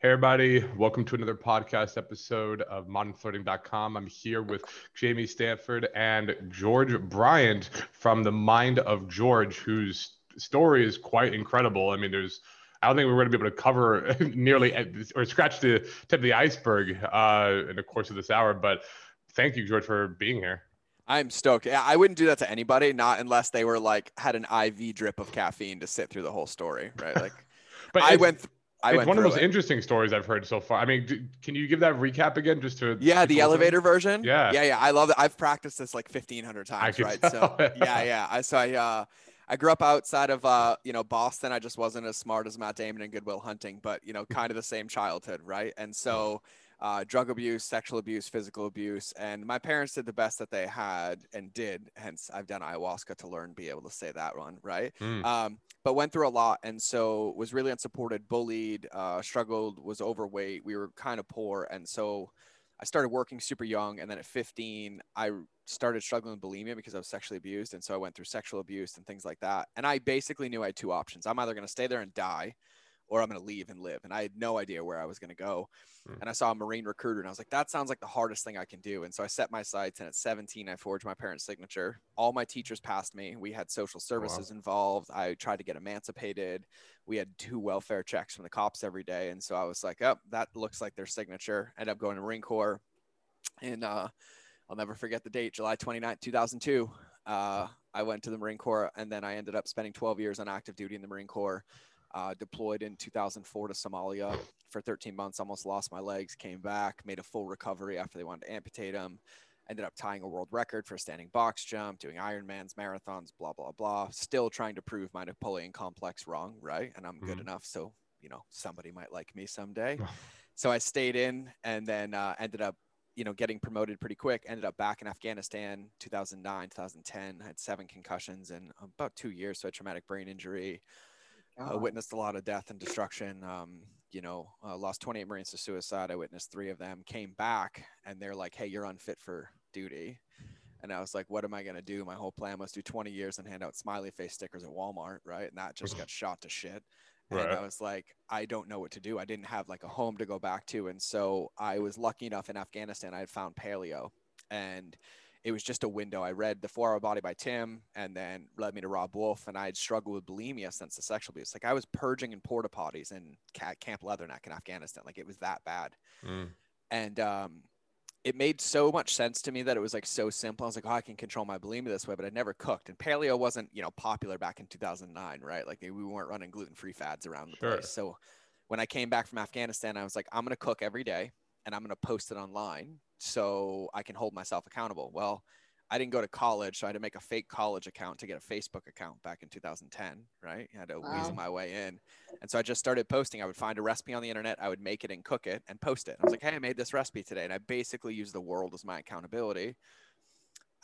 Hey, everybody. Welcome to another podcast episode of modernflirting.com. I'm here with Jamie Stanford and George Bryant from the Mind of George, whose story is quite incredible. I mean, there's, I don't think we're going to be able to cover nearly or scratch the tip of the iceberg uh, in the course of this hour, but thank you, George, for being here. I'm stoked. I wouldn't do that to anybody, not unless they were like had an IV drip of caffeine to sit through the whole story, right? Like, but I went. Th- I it's one of the most it. interesting stories I've heard so far. I mean, do, can you give that recap again, just to? Yeah, the elevator version. Yeah, yeah, yeah. I love it. I've practiced this like fifteen hundred times, right? Tell. So yeah, yeah. I so I uh, I grew up outside of uh, you know, Boston. I just wasn't as smart as Matt Damon in Good Will Hunting, but you know, kind of the same childhood, right? And so. Uh, drug abuse, sexual abuse, physical abuse, and my parents did the best that they had and did. Hence, I've done ayahuasca to learn be able to say that one right. Mm. Um, but went through a lot and so was really unsupported bullied uh, struggled was overweight we were kind of poor and so i started working super young and then at 15 i started struggling with bulimia because i was sexually abused and so i went through sexual abuse and things like that and i basically knew i had two options i'm either going to stay there and die or I'm going to leave and live. And I had no idea where I was going to go. Mm. And I saw a Marine recruiter and I was like, that sounds like the hardest thing I can do. And so I set my sights. And at 17, I forged my parents' signature. All my teachers passed me. We had social services oh, wow. involved. I tried to get emancipated. We had two welfare checks from the cops every day. And so I was like, oh, that looks like their signature. Ended up going to Marine Corps. And uh, I'll never forget the date, July 29, 2002. Uh, I went to the Marine Corps and then I ended up spending 12 years on active duty in the Marine Corps uh, deployed in 2004 to Somalia for 13 months, almost lost my legs, came back, made a full recovery after they wanted to amputate them. Ended up tying a world record for standing box jump, doing Ironmans, marathons, blah, blah, blah. Still trying to prove my Napoleon complex wrong, right? And I'm mm-hmm. good enough. So, you know, somebody might like me someday. so I stayed in and then uh, ended up you know, getting promoted pretty quick. Ended up back in Afghanistan, 2009, 2010. had seven concussions in about two years, so a traumatic brain injury uh, witnessed a lot of death and destruction. Um, you know, uh, lost 28 Marines to suicide. I witnessed three of them. Came back, and they're like, "Hey, you're unfit for duty." And I was like, "What am I gonna do?" My whole plan was do 20 years and hand out smiley face stickers at Walmart, right? And that just got shot to shit. And right. I was like, I don't know what to do. I didn't have like a home to go back to, and so I was lucky enough in Afghanistan. I had found paleo, and it was just a window. I read The Four Hour Body by Tim and then led me to Robb Wolf. And I had struggled with bulimia since the sexual abuse. Like I was purging in porta potties in Camp Leatherneck in Afghanistan. Like it was that bad. Mm. And um, it made so much sense to me that it was like so simple. I was like, oh, I can control my bulimia this way, but I never cooked. And paleo wasn't, you know, popular back in 2009, right? Like we weren't running gluten free fads around the sure. place. So when I came back from Afghanistan, I was like, I'm going to cook every day and I'm going to post it online so I can hold myself accountable. Well, I didn't go to college, so I had to make a fake college account to get a Facebook account back in 2010, right? I had to wow. weasel my way in. And so I just started posting. I would find a recipe on the internet, I would make it and cook it and post it. I was like, hey, I made this recipe today. And I basically used the world as my accountability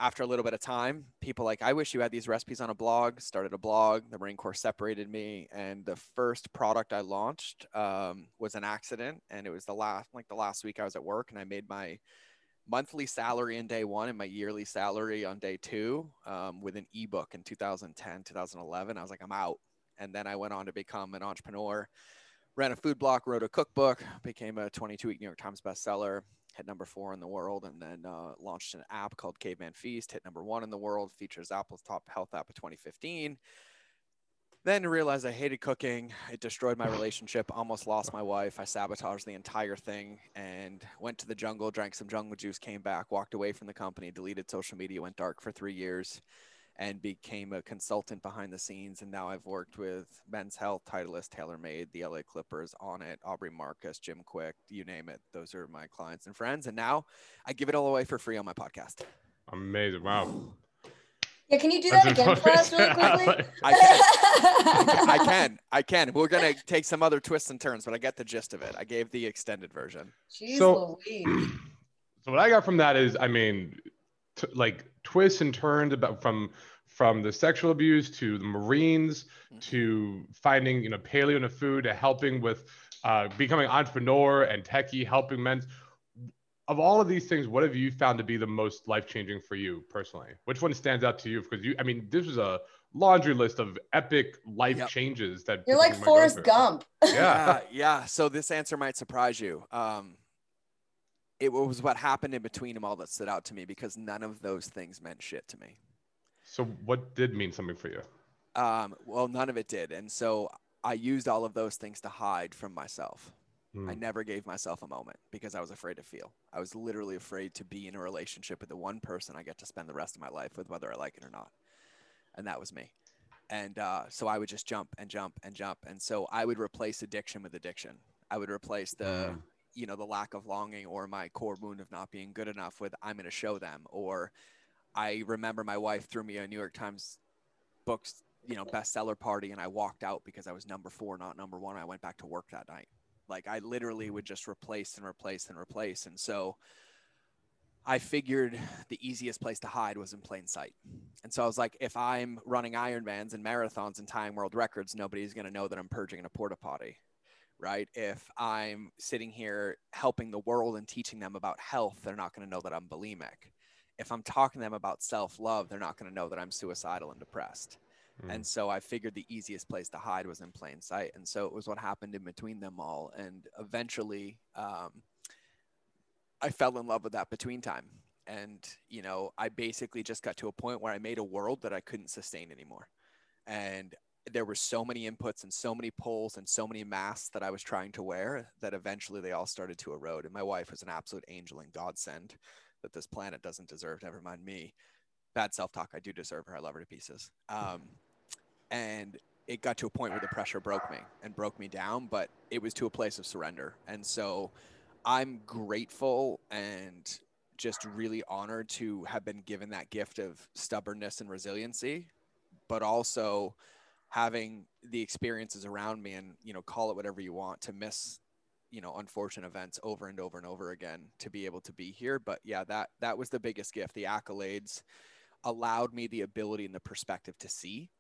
after a little bit of time, people like, I wish you had these recipes on a blog, started a blog. The Marine Corps separated me. And the first product I launched um, was an accident. And it was the last, like the last week I was at work and I made my monthly salary in day one and my yearly salary on day two um, with an ebook in 2010, 2011. I was like, I'm out. And then I went on to become an entrepreneur, ran a food blog, wrote a cookbook, became a 22 week New York Times bestseller, hit number four in the world, and then uh, launched an app called Caveman Feast, hit number one in the world, features Apple's top health app of 2015. Then realized I hated cooking. It destroyed my relationship. Almost lost my wife. I sabotaged the entire thing and went to the jungle, drank some jungle juice, came back, walked away from the company, deleted social media, went dark for three years and became a consultant behind the scenes. And now I've worked with Men's Health, Titleist, TaylorMade, the LA Clippers, Onnit, Aubrey Marcus, Jim Kwik, you name it. Those are my clients and friends. And now I give it all away for free on my podcast. Amazing. Wow. Yeah, can you do that again for us really quickly? I can. I can. I can. We're gonna take some other twists and turns, but I get the gist of it. I gave the extended version. Jeez so, Louise. so what I got from that is, I mean, t- like twists and turns about from from the sexual abuse to the Marines mm-hmm. to finding you know paleo in the food to helping with uh, becoming entrepreneur and techie, helping men. Of all of these things, what have you found to be the most life changing for you personally? Which one stands out to you? Because you, I mean, this was a laundry list of epic life yep. changes that you're like Forrest Gump. Yeah. yeah. So this answer might surprise you. Um, it was what happened in between them all that stood out to me because none of those things meant shit to me. So what did mean something for you? Um, well, none of it did. And so I used all of those things to hide from myself. Mm. I never gave myself a moment because I was afraid to feel. I was literally afraid to be in a relationship with the one person I get to spend the rest of my life with, whether I like it or not. And that was me. And uh, so I would just jump and jump and jump. And so I would replace addiction with addiction. I would replace the, mm. you know, the lack of longing or my core wound of not being good enough with I'm going to show them. Or I remember my wife threw me a New York Times books, you know, bestseller party and I walked out because I was number four, not number one. I went back to work that night. Like I literally would just replace and replace and replace. And so I figured the easiest place to hide was in plain sight. And so I was like, if I'm running Ironmans and marathons and tying world records, nobody's going to know that I'm purging in a porta potty. Right. If I'm sitting here helping the world and teaching them about health, they're not going to know that I'm bulimic. If I'm talking to them about self love, they're not going to know that I'm suicidal and depressed. Mm. And so I figured the easiest place to hide was in plain sight. And so it was what happened in between them all. And eventually, um, I fell in love with that between time. And, you know, I basically just got to a point where I made a world that I couldn't sustain anymore. And there were so many inputs and so many pulls and so many masks that I was trying to wear that eventually they all started to erode. And my wife was an absolute angel and godsend that this planet doesn't deserve, never mind me. Bad self talk. I do deserve her. I love her to pieces. Um, and it got to a point where the pressure broke me and broke me down, but it was to a place of surrender. And so I'm grateful and just really honored to have been given that gift of stubbornness and resiliency, but also having the experiences around me and, you know, call it whatever you want to miss, you know, unfortunate events over and over and over again to be able to be here. But yeah, that, that was the biggest gift. The accolades allowed me the ability and the perspective to see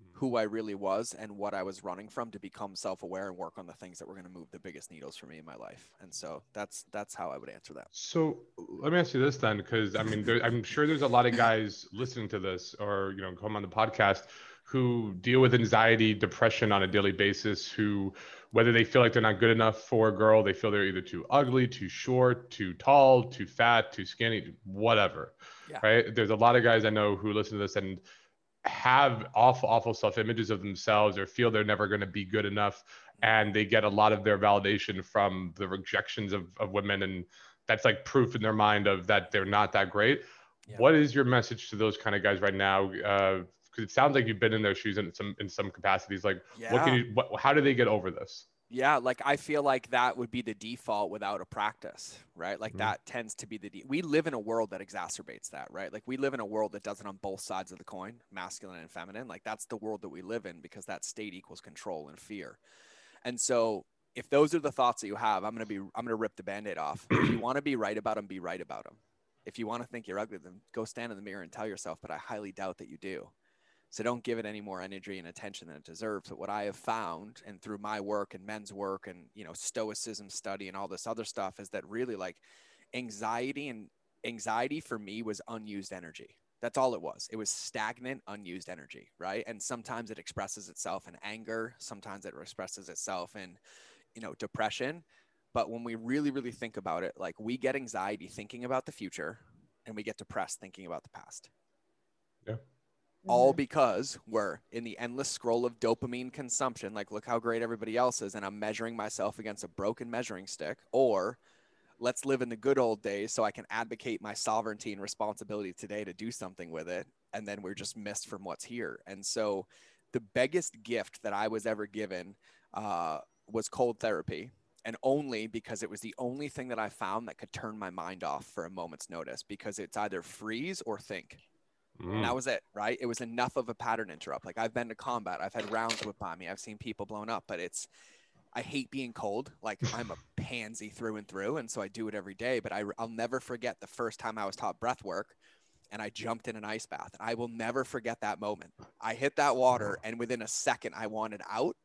mm. who I really was and what I was running from to become self-aware and work on the things that were going to move the biggest needles for me in my life. And so that's that's how I would answer that. So let me ask you this then, because I mean, there, I'm sure there's a lot of guys listening to this or you know come on the podcast who deal with anxiety, depression on a daily basis, who whether they feel like they're not good enough for a girl, they feel they're either too ugly, too short, too tall, too fat, too skinny, whatever. Yeah. Right? There's a lot of guys I know who listen to this and have awful, awful self images of themselves or feel they're never going to be good enough. And they get a lot of their validation from the rejections of, of women. And that's like proof in their mind of that they're not that great. Yeah. What is your message to those kind of guys right now? Uh, Because it sounds like you've been in their shoes in some in some capacities. Like, yeah. what can you? What, how do they get over this? Yeah, like I feel like that would be the default without a practice, right? Like mm-hmm. that tends to be the de- we live in a world that exacerbates that, right? Like we live in a world that does it on both sides of the coin, masculine and feminine. Like that's the world that we live in because that state equals control and fear. And so if those are the thoughts that you have, I'm going to be I'm going to rip the band-aid off. if you want to be right about them, be right about them. If you want to think you're ugly, then go stand in the mirror and tell yourself, but I highly doubt that you do. So don't give it any more energy and attention than it deserves. But what I have found, and through my work and men's work and you know stoicism study and all this other stuff, is that really like anxiety and anxiety for me was unused energy. That's all it was. It was stagnant, unused energy, right? And sometimes it expresses itself in anger. Sometimes it expresses itself in, you know, depression. But when we really, really think about it, like we get anxiety thinking about the future, and we get depressed thinking about the past. Yeah all mm-hmm. because we're in the endless scroll of dopamine consumption. Like, look how great everybody else is. And I'm measuring myself against a broken measuring stick. Or let's live in the good old days so I can advocate my sovereignty and responsibility today to do something with it. And then we're just missed from what's here. And so, the biggest gift that I was ever given uh, was cold therapy. And only because it was the only thing that I found that could turn my mind off for a moment's notice because it's either freeze or think. Mm. that was it, right? It was enough of a pattern interrupt. Like I've been to combat, I've had rounds whipped by me, I've seen people blown up, but it's I hate being cold. Like I'm a pansy through and through, and so I do it every day. But I, I'll never forget the first time I was taught breath work, and I jumped in an ice bath. and I will never forget that moment. I hit that water, and within a second, I wanted out,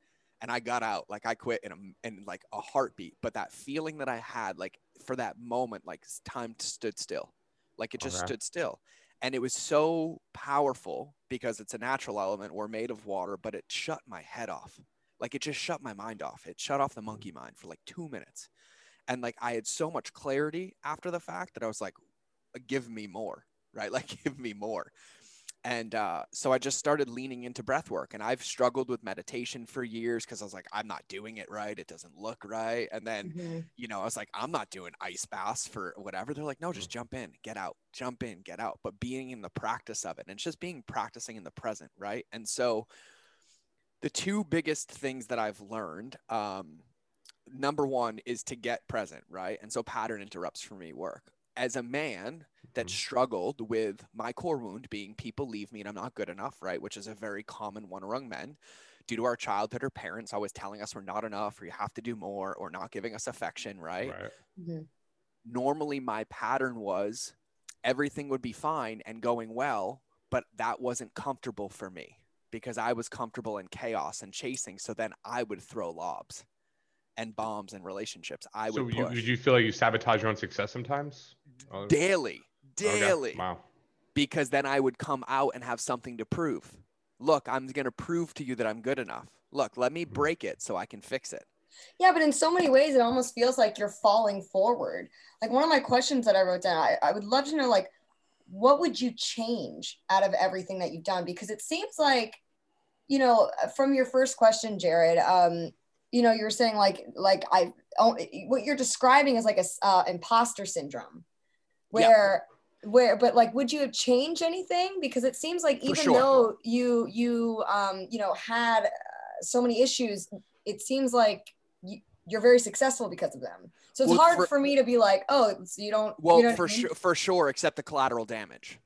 and I got out. Like I quit in a in like a heartbeat. But that feeling that I had, like for that moment, like time stood still, like it just okay. stood still And it was so powerful because it's a natural element. We're made of water, but it shut my head off. Like it just shut my mind off. It shut off the mm-hmm. monkey mind for like two minutes. And like I had so much clarity after the fact that I was like, give me more, right? Like, give me more. And uh, so I just started leaning into breath work. And I've struggled with meditation for years because I was like, I'm not doing it right. It doesn't look right. And then, mm-hmm. you know, I was like, I'm not doing ice baths for whatever. They're like, no, just jump in, get out, jump in, get out. But being in the practice of it and it's just being practicing in the present. Right. And so the two biggest things that I've learned, um, number one is to get present. Right. And so pattern interrupts for me work as a man that mm-hmm. struggled with my core wound being people leave me and I'm not good enough, right? Which is a very common one among men due to our childhood or parents always telling us we're not enough or you have to do more or not giving us affection, right? right. Mm-hmm. Normally, my pattern was everything would be fine and going well, but that wasn't comfortable for me because I was comfortable in chaos and chasing. So then I would throw lobs and bombs and relationships. I would. So you, did you feel like you sabotage your own success sometimes? daily, daily. Okay. Wow. Because then I would come out and have something to prove. Look, I'm going to prove to you that I'm good enough. Look, let me hmm. break it so I can fix it. Yeah, but in so many ways, it almost feels like you're falling forward. Like one of my questions that I wrote down, I, I would love to know, like, what would you change out of everything that you've done? Because it seems like, you know, from your first question, Jared, um, you know, you're saying like, like I, oh, what you're describing is like a uh, imposter syndrome. Where yeah. where but like would you have changed anything? Because it seems like even sure. though you you um you know had uh, so many issues it seems like you, you're very successful because of them. So it's well, hard for, for, me to be like oh so you don't well you know for I mean? sure for sure except the collateral damage.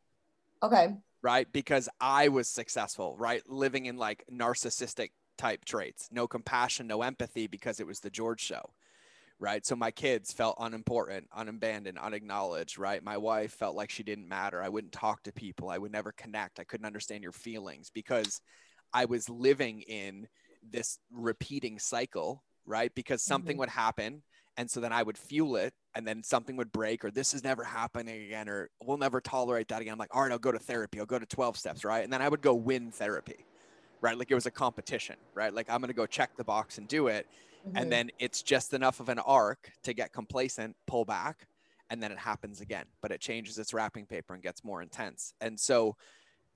Okay. Right? Because i was successful right? Living in like narcissistic type traits no compassion no empathy because it was the george show right? So my kids felt unimportant, unabandoned, unacknowledged, right? My wife felt like she didn't matter. I wouldn't talk to people. I would never connect. I couldn't understand your feelings because I was living in this repeating cycle, right? Because something mm-hmm. would happen and so then I would fuel it and then something would break or this is never happening again or we'll never tolerate that again. I'm like, all right, I'll go to therapy. I'll go to 12 steps, right? And then I would go win therapy, right? Like it was a competition, right? Like I'm going to go check the box and do it mm-hmm. and then it's just enough of an arc to get complacent, pull back, and then it happens again. But it changes its wrapping paper and gets more intense. And so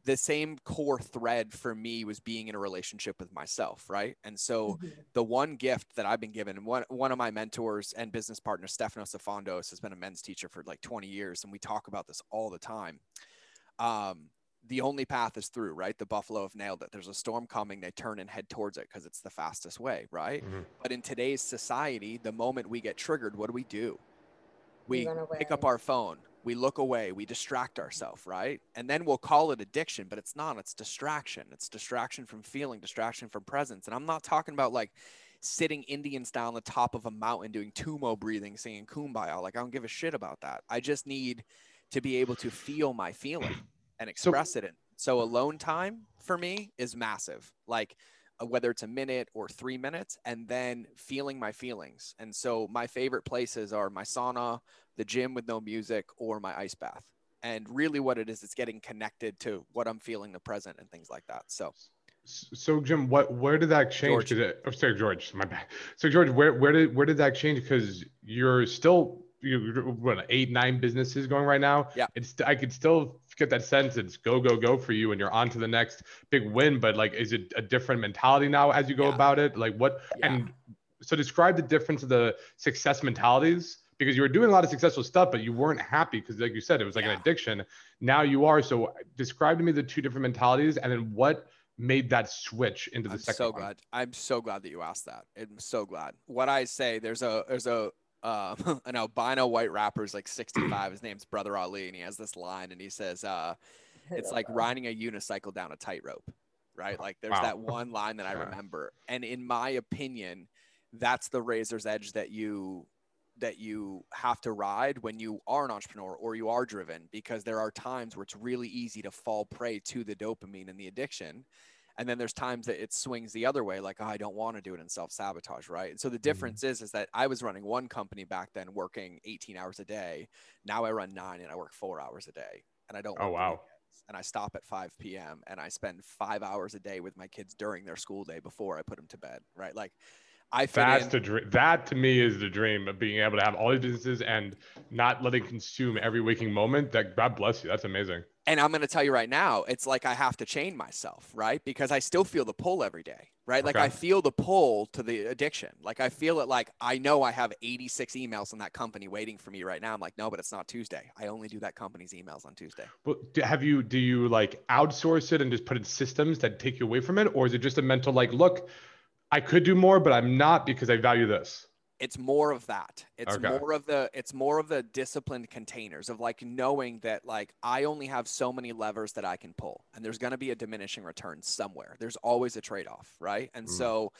the same core thread for me was being in a relationship with myself, right? And so mm-hmm. the one gift that I've been given, one one of my mentors and business partner, Stefanos Sifandos, has been a men's teacher for like 20 years, and we talk about this all the time. Um, the only path is through, right? The buffalo have nailed it. There's a storm coming, they turn and head towards it because it's the fastest way, right? Mm-hmm. But in today's society, the moment we get triggered, what do we do? We pick up our phone, we look away, we distract ourselves, right? And then we'll call it addiction, but it's not. It's distraction. It's distraction from feeling, distraction from presence. And I'm not talking about like sitting Indian style on the top of a mountain doing tummo breathing, singing kumbaya. Like I don't give a shit about that. I just need to be able to feel my feeling and express so, it in. So alone time for me is massive. Like uh, whether it's a minute or three minutes, and then feeling my feelings. And so my favorite places are my sauna, the gym with no music, or my ice bath. And really, what it is, it's getting connected to what I'm feeling, the present, and things like that. So. So Jim, what where did that change? George. It, oh, sorry, George, my bad. So George, where where did where did that change? Because you're still what eight nine businesses going right now. Yeah, it's I could still get that sense it's go go go for you and you're on to the next big win. But like, is it a different mentality now as you go yeah. about it? Like what? Yeah. And so describe the difference of the success mentalities because you were doing a lot of successful stuff, but you weren't happy because, like you said, it was like yeah. an addiction. Now you are. So describe to me the two different mentalities and then what made that switch into the I'm second so one. glad. I'm so glad that you asked that. I'm so glad. What I say, there's a there's a um, an albino white rapper is like 65. His name's Brother Ali, and he has this line, and he says, uh, "It's like riding a unicycle down a tightrope." Right? Like there's wow. that one line that I remember, and in my opinion, that's the razor's edge that you that you have to ride when you are an entrepreneur or you are driven because there are times where it's really easy to fall prey to the dopamine and the addiction and then there's times that it swings the other way like oh, i don't want to do it and self-sabotage right and so the mm-hmm. difference mm-hmm. is is that i was running one company back then working 18 hours a day now i run nine and i work four hours a day and I don't. Oh wow. And I stop at 5 p.m. and I spend five hours a day with my kids during their school day before I put them to bed. Right, like I that's in. the dream. That to me is the dream of being able to have all these businesses and not letting consume every waking moment. That God bless you. That's amazing. And I'm going to tell you right now, it's like I have to chain myself, right? Because I still feel the pull every day, right? Okay. Like I feel the pull to the addiction. Like I feel it like I know I have 86 emails in that company waiting for me right now. I'm like, no, but it's not Tuesday. I only do that company's emails on Tuesday. Well, have you, do you like outsource it and just put in systems that take you away from it? Or is it just a mental, like, look, I could do more, but I'm not because I value this. It's more of that. It's okay. more of the it's more of the disciplined containers of like knowing that like I only have so many levers that I can pull and there's going to be a diminishing return somewhere. There's always a trade-off, right? And mm. so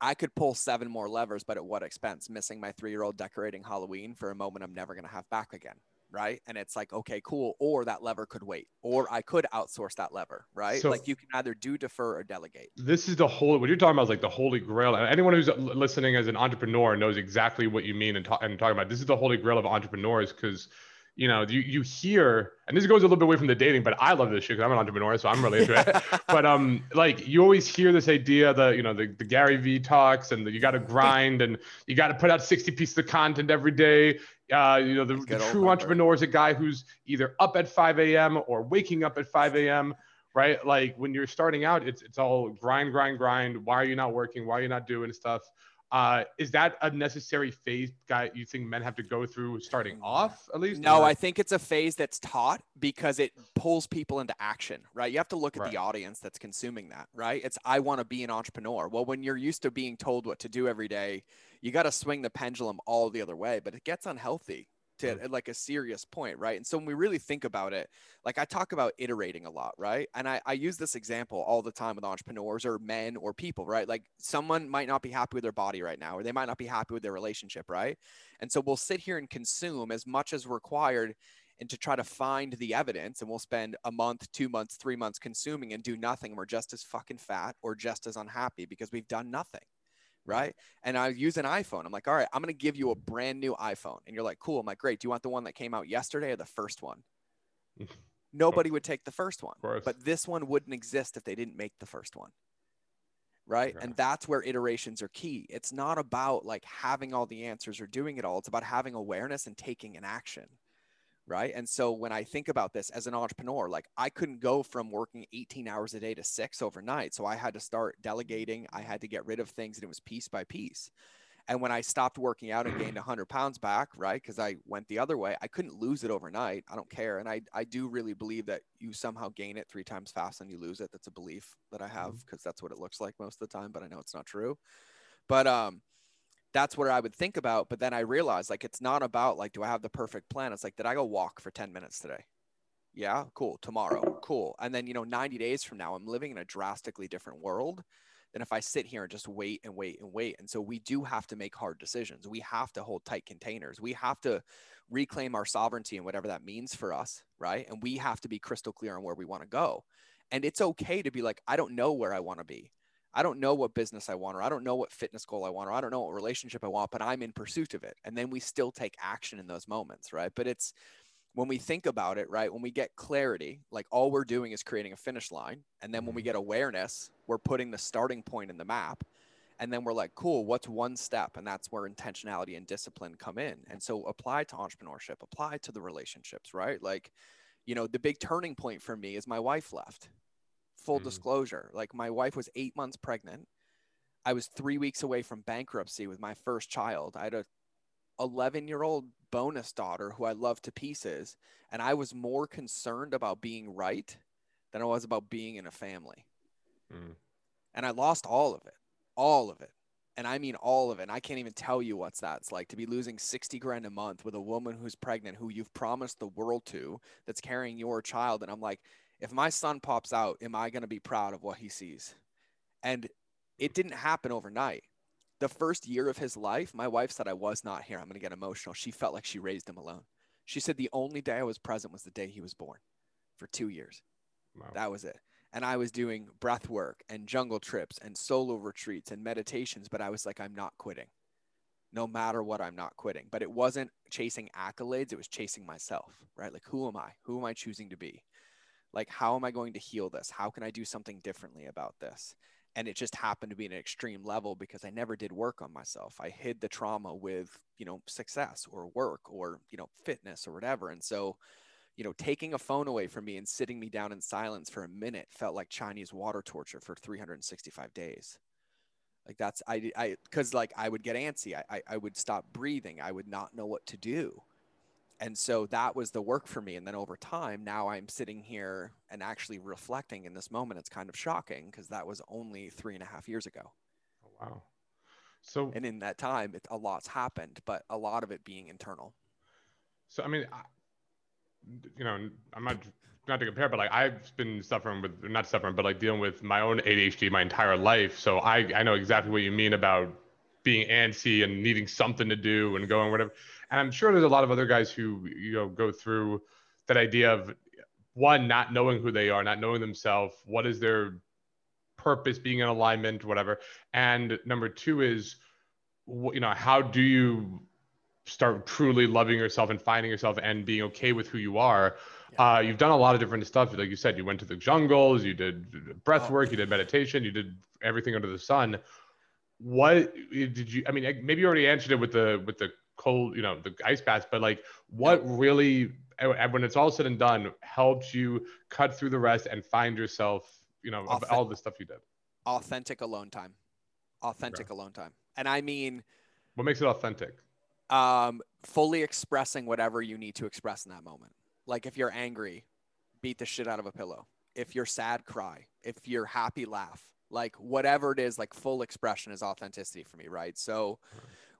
I could pull seven more levers, but at what expense? Missing my 3-year-old decorating Halloween for a moment I'm never going to have back again, right? And it's like, okay, cool. Or that lever could wait, or I could outsource that lever, right? So like you can either do, defer, or delegate. This is the whole, what you're talking about is like the holy grail. Anyone who's uh, listening as an entrepreneur knows exactly what you mean and, ta- and talking about. This is the holy grail of entrepreneurs because you know, you you hear, and this goes a little bit away from the dating, but I love this shit because I'm an entrepreneur, so I'm really into it. but um, like you always hear this idea, that you know, the, the Gary V talks, and the, you got to grind, and you got to put out 60 pieces of content every day. Uh, you know, the, the true entrepreneur is a guy who's either up at 5 a.m. or waking up at 5 a.m. Right? Like when you're starting out, it's it's all grind, grind, grind. Why are you not working? Why are you not doing stuff? Uh, is that a necessary phase, guy? You think men have to go through starting off at least? No, I think it's a phase that's taught because it pulls people into action, right? You have to look at right. the audience that's consuming that, right? It's I want to be an entrepreneur. Well, when you're used to being told what to do every day, you got to swing the pendulum all the other way, but it gets unhealthy to mm. like a serious point, right? And so when we really think about it, like I talk about iterating a lot, right? And I, I use this example all the time with entrepreneurs or men or people, right? Like someone might not be happy with their body right now, or they might not be happy with their relationship, right? And so we'll sit here and consume as much as required and to try to find the evidence and we'll spend a month two months three months consuming and do nothing and we're just as fucking fat or just as unhappy because we've done nothing right? And I use an iPhone. I'm like, all right, I'm going to give you a brand new iPhone. And you're like, cool. I'm like, great. Do you want the one that came out yesterday or the first one? Nobody would take the first one. But this one wouldn't exist if they didn't make the first one. Right. And that's where iterations are key. It's not about like having all the answers or doing it all. It's about having awareness and taking an action right? And so when i think about this as an entrepreneur like i couldn't go from working 18 hours a day to six overnight so i had to start delegating i had to get rid of things and it was piece by piece. And when i stopped working out and gained 100 pounds back right because i went the other way i couldn't lose it overnight i don't care. And i, I do really believe that you somehow gain it three times fast and you lose it that's a belief that i have because mm-hmm. that's what it looks like most of the time but i know it's not true. But um that's what I would think about. But then I realized like it's not about like, do I have the perfect plan? It's like, did I go walk for 10 minutes today? Yeah, cool. Tomorrow, cool. And then, you know, 90 days from now, I'm living in a drastically different world than if I sit here and just wait and wait and wait. And so we do have to make hard decisions. We have to hold tight containers. We have to reclaim our sovereignty and whatever that means for us, right? And we have to be crystal clear on where we want to go. And it's okay to be like, I don't know where I want to be. I don't know what business I want, or I don't know what fitness goal I want, or I don't know what relationship I want, but I'm in pursuit of it. And then we still take action in those moments, right? But it's when we think about it, right? When we get clarity, like all we're doing is creating a finish line. And then when we mm-hmm. get awareness, we're putting the starting point in the map. And then we're like, cool, what's one step? And that's where intentionality and discipline come in. And so apply to entrepreneurship, apply to the relationships, right? Like, you know, the big turning point for me is my wife left full mm. disclosure like my wife was eight months pregnant i was three weeks away from bankruptcy with my first child i had a 11 year old bonus daughter who i love to pieces and i was more concerned about being right than i was about being in a family mm. and i lost all of it all of it and I mean all of it. And I can't even tell you what's that's like to be losing 60 grand a month with a woman who's pregnant, who you've promised the world to, that's carrying your child. And I'm like, if my son pops out, am I going to be proud of what he sees? And it didn't happen overnight. The first year of his life, my wife said I was not here. I'm going to get emotional. She felt like she raised him alone. She said the only day I was present was the day he was born for two years. Wow. That was it. And I was doing breath work and jungle trips and solo retreats and meditations, but I was like, I'm not quitting. no matter what, I'm not quitting. But it wasn't chasing accolades, it was chasing myself, right? Like, who am I? Who am I choosing to be? Like, how am I going to heal this? How can I do something differently about this? And it just happened to be an extreme level because I never did work on myself. I hid the trauma with, you know, success or work or, you know, fitness or whatever. And so, you know, taking a phone away from me and sitting me down in silence for a minute felt like Chinese water torture for 365 days. Like that's I I because like I would get antsy. I, I I would stop breathing. I would not know what to do. And so that was the work for me. And then over time, now I'm sitting here and actually reflecting in this moment. It's kind of shocking because that was only three and a half years ago. Oh, wow. So, and in that time, it, a lot's happened, but a lot of it being internal. So, I mean, I, you know, I'm not not to compare, but like I've been suffering with not suffering, but like dealing with my own ADHD my entire life. So I I know exactly what you mean about being antsy and needing something to do and going whatever. And I'm sure there's a lot of other guys who you know go through that idea of one not knowing who they are, not knowing themselves, what is their purpose, being in alignment, whatever. And number two is you know how do you start truly loving yourself and finding yourself and being okay with who you are uh, you've done a lot of different stuff. Like you said, you went to the jungles, you did breath oh. work, you did meditation, you did everything under the sun. What eh, did you? I mean, eh, maybe you already answered it with the with the cold, you know, the ice baths, but like, what really, eh, when it's all said and done, helped you cut through the rest and find yourself, you know, Authentic, all the stuff you did? Authentic alone time, authentic okay. alone time, and I mean, what makes it authentic? Um, fully expressing whatever you need to express in that moment. Like if you're angry, beat the shit out of a pillow. If you're sad, cry. If you're happy, laugh. Like whatever it is, like full expression is authenticity for me, right? So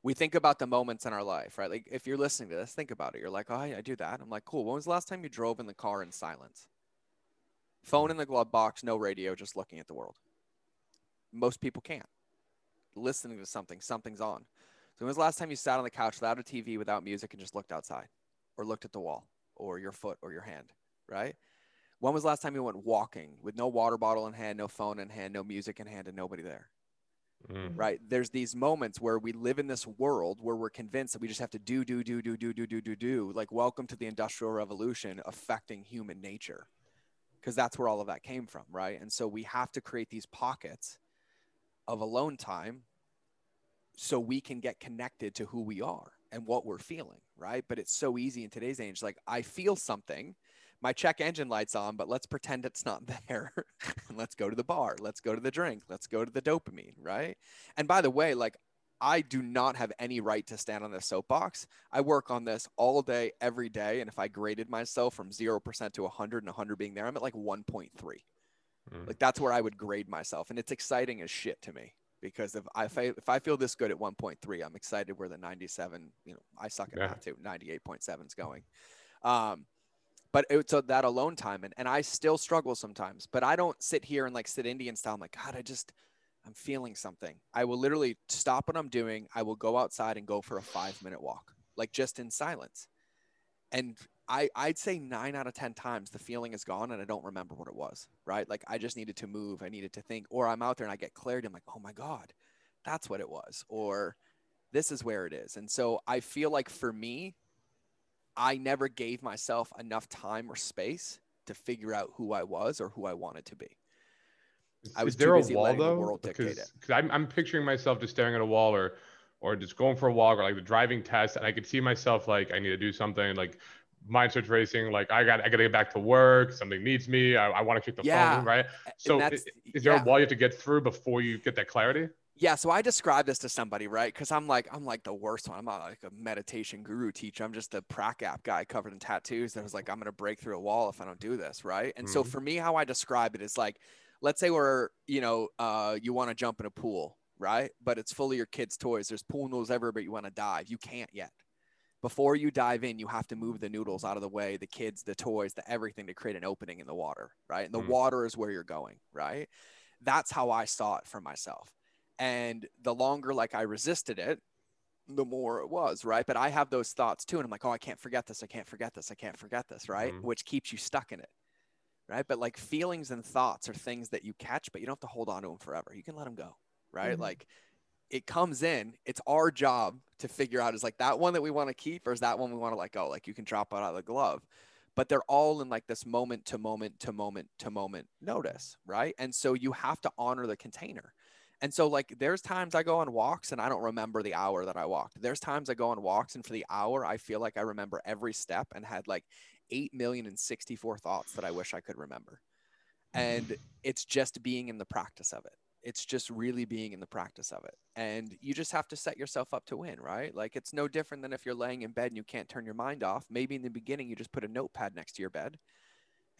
we think about the moments in our life, right? Like if you're listening to this, think about it. You're like, oh, I, I do that. I'm like, cool. When was the last time you drove in the car in silence? Phone in the glove box, no radio, just looking at the world. Most people can't. Listening to something, something's on. So when was the last time you sat on the couch without a TV, without music, and just looked outside or looked at the wall? or your foot or your hand, right? When was the last time you went walking with no water bottle in hand, no phone in hand, no music in hand, and nobody there? Mm. Right? There's these moments where we live in this world where we're convinced that we just have to do, do, do, do, do, do, do, do, do. Like, welcome to the Industrial Revolution affecting human nature, because that's where all of that came from, right? And so we have to create these pockets of alone time so we can get connected to who we are and what we're feeling, right? But it's so easy in today's age. Like I feel something, my check engine light's on, but let's pretend it's not there. let's go to the bar. Let's go to the drink. Let's go to the dopamine, right? And by the way, like I do not have any right to stand on this soapbox. I work on this all day, every day. And if I graded myself from 0% to 100 and 100 being there, I'm at like 1.3. Mm. Like that's where I would grade myself. And it's exciting as shit to me because if I, if I, if I feel this good at 1.3, I'm excited where the 97, you know, I suck at yeah. that too. 98.7 is going. Um, but it's that alone time and, and I still struggle sometimes, but I don't sit here and like sit Indian style. I'm like, God, I just, I'm feeling something. I will literally stop what I'm doing. I will go outside and go for a five minute walk, like just in silence. And I, I'd say nine out of 10 times the feeling is gone and I don't remember what it was, right? Like I just needed to move. I needed to think, or I'm out there and I get clarity. I'm like, oh my God, that's what it was. Or this is where it is. And so I feel like for me, I never gave myself enough time or space to figure out who I was or who I wanted to be. I was is there a wall though? because, because I'm, I'm picturing myself just staring at a wall or or just going for a walk or like the driving test and I could see myself like I need to do something like mind search racing like i got i gotta get back to work something needs me i, I want to keep the yeah. phone right so is, is, there yeah. a wall you have to get through before you get that clarity yeah so i describe this to somebody right because i'm like i'm like the worst one i'm not like a meditation guru teacher i'm just the prac app guy covered in tattoos that was like i'm gonna break through a wall if i don't do this right and mm-hmm. so for me how i describe it is like let's say we're you know uh, you want to jump in a pool right but it's full of your kids toys there's pool noodles everywhere but you want to dive you can't yet before you dive in, you have to move the noodles out of the way, the kids, the toys, the everything to create an opening in the water, right? And the mm. water is where you're going, right? That's how I saw it for myself. And the longer like I resisted it, the more it was, right? But I have those thoughts too. And I'm like, oh, I can't forget this. I can't forget this. I can't forget this, right? Mm. Which keeps you stuck in it, right? But like feelings and thoughts are things that you catch, but you don't have to hold on to them forever. You can let them go, right? Mm. Like it comes in. It's our job to figure out is like that one that we want to keep or is that one we want to let go? Like you can drop it out of the glove. But they're all in like this moment to moment to moment to moment notice, right? And so you have to honor the container. And so, like, there's times I go on walks and I don't remember the hour that I walked. There's times I go on walks and for the hour, I feel like I remember every step and had like 8 million and 64 thoughts that I wish I could remember. And mm-hmm. it's just being in the practice of it. It's just really being in the practice of it. And you just have to set yourself up to win, right? Like, it's no different than if you're laying in bed and you can't turn your mind off. Maybe in the beginning, you just put a notepad next to your bed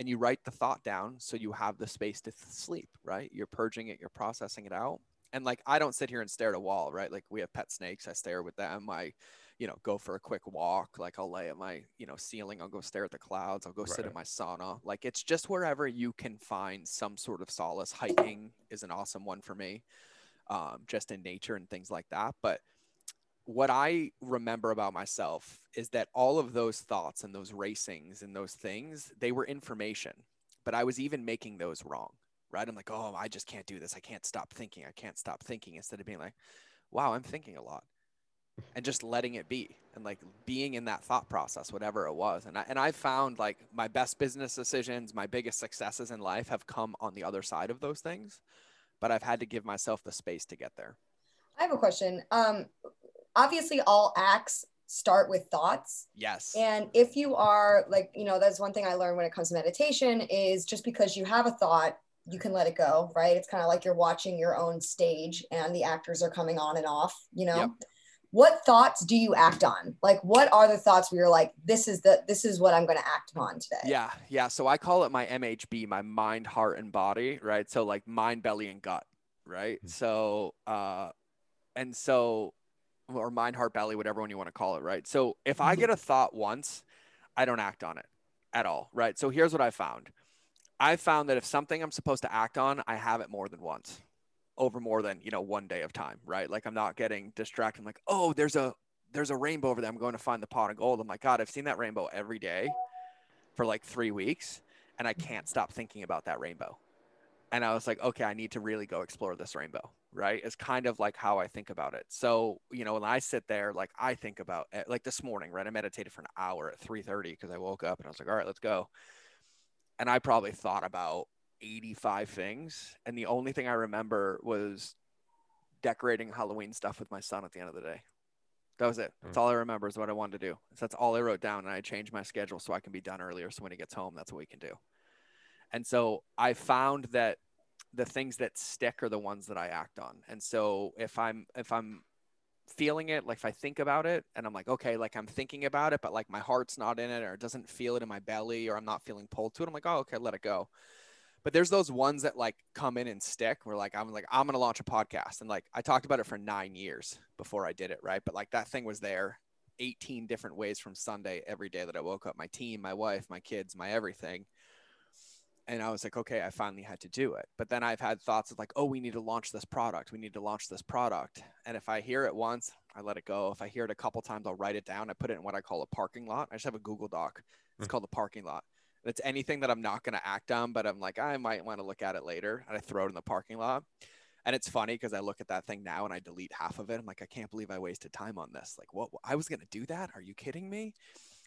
and you write the thought down so you have the space to sleep, right? You're purging it, you're processing it out and like I don't sit here and stare at a wall, right? Like we have pet snakes, I stare with them. I, you know, go for a quick walk. Like I'll lay at my, you know, ceiling. I'll go stare at the clouds. I'll go right. sit in my sauna. Like it's just wherever you can find some sort of solace. Hiking is an awesome one for me, um, just in nature and things like that. But what I remember about myself is that all of those thoughts and those racings and those things, they were information, but I was even making those wrong right? I'm like, oh, I just can't do this. I can't stop thinking. I can't stop thinking instead of being like, wow, I'm thinking a lot and just letting it be and like being in that thought process, whatever it was. And I, and I found like my best business decisions, my biggest successes in life have come on the other side of those things, but I've had to give myself the space to get there. I have a question. Um, obviously all acts start with thoughts. Yes. And if you are like, you know, that's one thing I learned when it comes to meditation is just because you have a thought you can let it go, right? It's kind of like you're watching your own stage and the actors are coming on and off, you know? Yep. What thoughts do you act on? Like what are the thoughts where you're like, this is the this is what I'm gonna act on today? Yeah, yeah. So I call it my MHB, my mind, heart, and body, right? So like mind, belly, and gut, right? Mm-hmm. So uh and so or mind, heart, belly, whatever one you want to call it, right? So if I mm-hmm. get a thought once, I don't act on it at all, right? So here's what I found I found that if something I'm supposed to act on, I have it more than once over more than, you know, one day of time, right? Like I'm not getting distracted. I'm like, oh, there's a there's a rainbow over there. I'm going to find the pot of gold. I'm like, God, I've seen that rainbow every day for like three weeks and I can't stop thinking about that rainbow. And I was like, okay, I need to really go explore this rainbow, right? It's kind of like how I think about it. So, you know, when I sit there, like I think about like this morning, right? I meditated for an hour at 3:30 because I woke up and I was like, all right, let's go and I probably thought about 85 things. And the only thing I remember was decorating Halloween stuff with my son at the end of the day. That was it. That's hmm. all I remember is what I wanted to do. So that's all I wrote down. And I changed my schedule so I can be done earlier. So when he gets home, that's what we can do. And so I found that the things that stick are the ones that I act on. And so if I'm, if I'm feeling it like if i think about it and i'm like okay like i'm thinking about it but like my heart's not in it or it doesn't feel it in my belly or i'm not feeling pulled to it i'm like oh okay let it go. But there's those ones that like come in and stick where like i'm like i'm gonna launch a podcast and like i talked about it for nine years before i did it right? But like that thing was there 18 different ways from sunday every day that i woke up my team my wife my kids my everything and I was like, okay, I finally had to do it. But then I've had thoughts of like, oh, we need to launch this product. We need to launch this product. And if I hear it once, I let it go. If I hear it a couple times, I'll write it down. I put it in what I call a parking lot. I just have a Google Doc. It's mm-hmm. called the parking lot. It's anything that I'm not going to act on, but I'm like, I might want to look at it later. And I throw it in the parking lot. And it's funny because I look at that thing now and I delete half of it. I'm like, I can't believe I wasted time on this. Like, what? I was going to do that? Are you kidding me?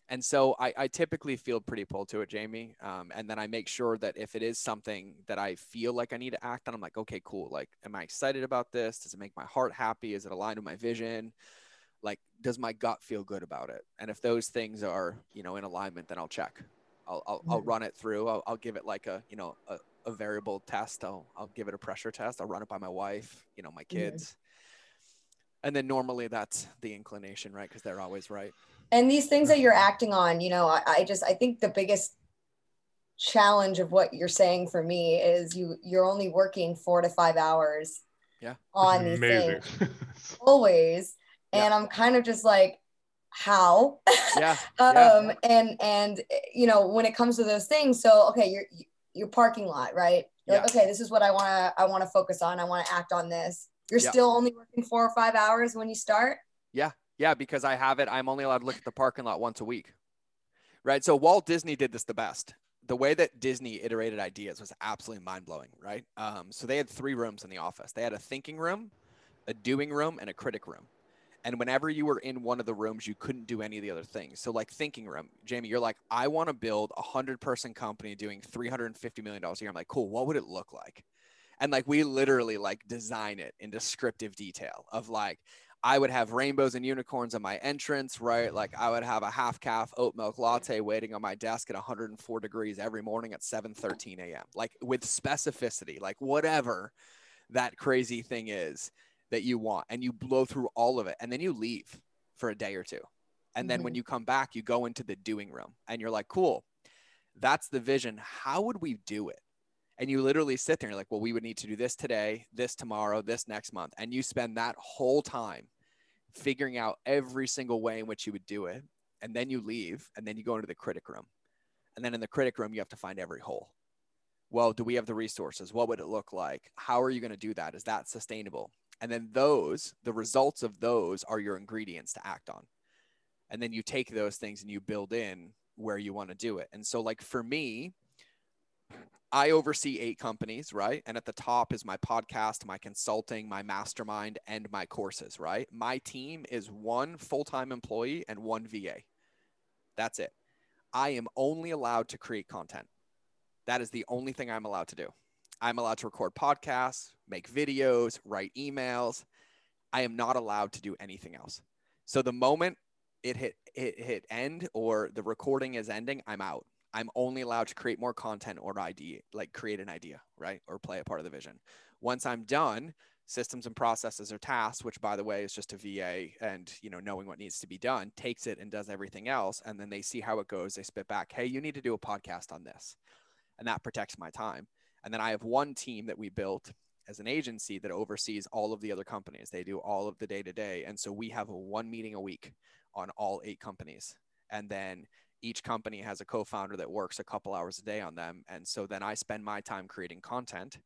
And so I, I typically feel pretty pulled to it, Jamie. Um, and then I make sure that if it is something that I feel like I need to act on, I'm like, okay, cool. Like, am I excited about this? Does it make my heart happy? Is it aligned with my vision? Like, does my gut feel good about it? And if those things are, you know, in alignment, then I'll check. I'll, I'll, I'll run it through. I'll, I'll give it like a, you know, a, a variable test. I'll, I'll give it a pressure test. I'll run it by my wife, you know, my kids. And then normally that's the inclination, right? Because they're always right and these things that you're acting on you know I, I, just i think the biggest challenge of what you're saying for me is you you're only working four to five hours yeah on these Amazing. things always and yeah. i'm kind of just like how yeah. um yeah. and and you know when it comes to those things so okay your your parking lot right yeah. Like, okay this is what i want to i want to focus on i want to act on this you're yeah. still only working four or five hours when you start yeah yeah, because I have it. I'm only allowed to look at the parking lot once a week. Right. So Walt Disney did this the best. The way that Disney iterated ideas was absolutely mind blowing. Right. Um, so they had three rooms in the office. They had a thinking room, a doing room and a critic room. And whenever you were in one of the rooms, you couldn't do any of the other things. So, like thinking room, Jamie, you're like, I want to build a hundred person company doing $350 million a year. I'm like, cool. What would it look like? And like, we literally like design it in descriptive detail of like, I would have rainbows and unicorns on my entrance, right? Like I would have a half calf oat milk latte waiting on my desk at 104 degrees every morning at 7:13 a.m. Like with specificity, like whatever that crazy thing is that you want and you blow through all of it and then you leave for a day or two. And then mm-hmm. when you come back, you go into the doing room and you're like, cool, that's the vision. How would we do it? And you literally sit there and you're like, well, we would need to do this today, this tomorrow, this next month. And you spend that whole time figuring out every single way in which you would do it. And then you leave and then you go into the critic room. And then in the critic room, you have to find every hole. Well, do we have the resources? What would it look like? How are you going to do that? Is that sustainable? And then those, the results of those are your ingredients to act on. And then you take those things and you build in where you want to do it. And so, like for me, I oversee eight companies, right? And at the top is my podcast, my consulting, my mastermind, and my courses, right? My team is one full time employee and one VA. That's it. I am only allowed to create content. That is the only thing I'm allowed to do. I'm allowed to record podcasts, make videos, write emails. I am not allowed to do anything else. So the moment it hit it hit end or the recording is ending, I'm out. I'm only allowed to create more content or idea, like create an idea, right? Or play a part of the vision. Once I'm done, systems and processes or tasks, which by the way is just a VA and you know knowing what needs to be done, takes it and does everything else, and then they see how it goes. They spit back, hey, you need to do a podcast on this, and that protects my time. And then I have one team that we built as an agency that oversees all of the other companies. They do all of the day to day. And so we have one meeting a week on all eight companies. And then each company has a co founder that works a couple hours a day on them. And so then I spend my time creating content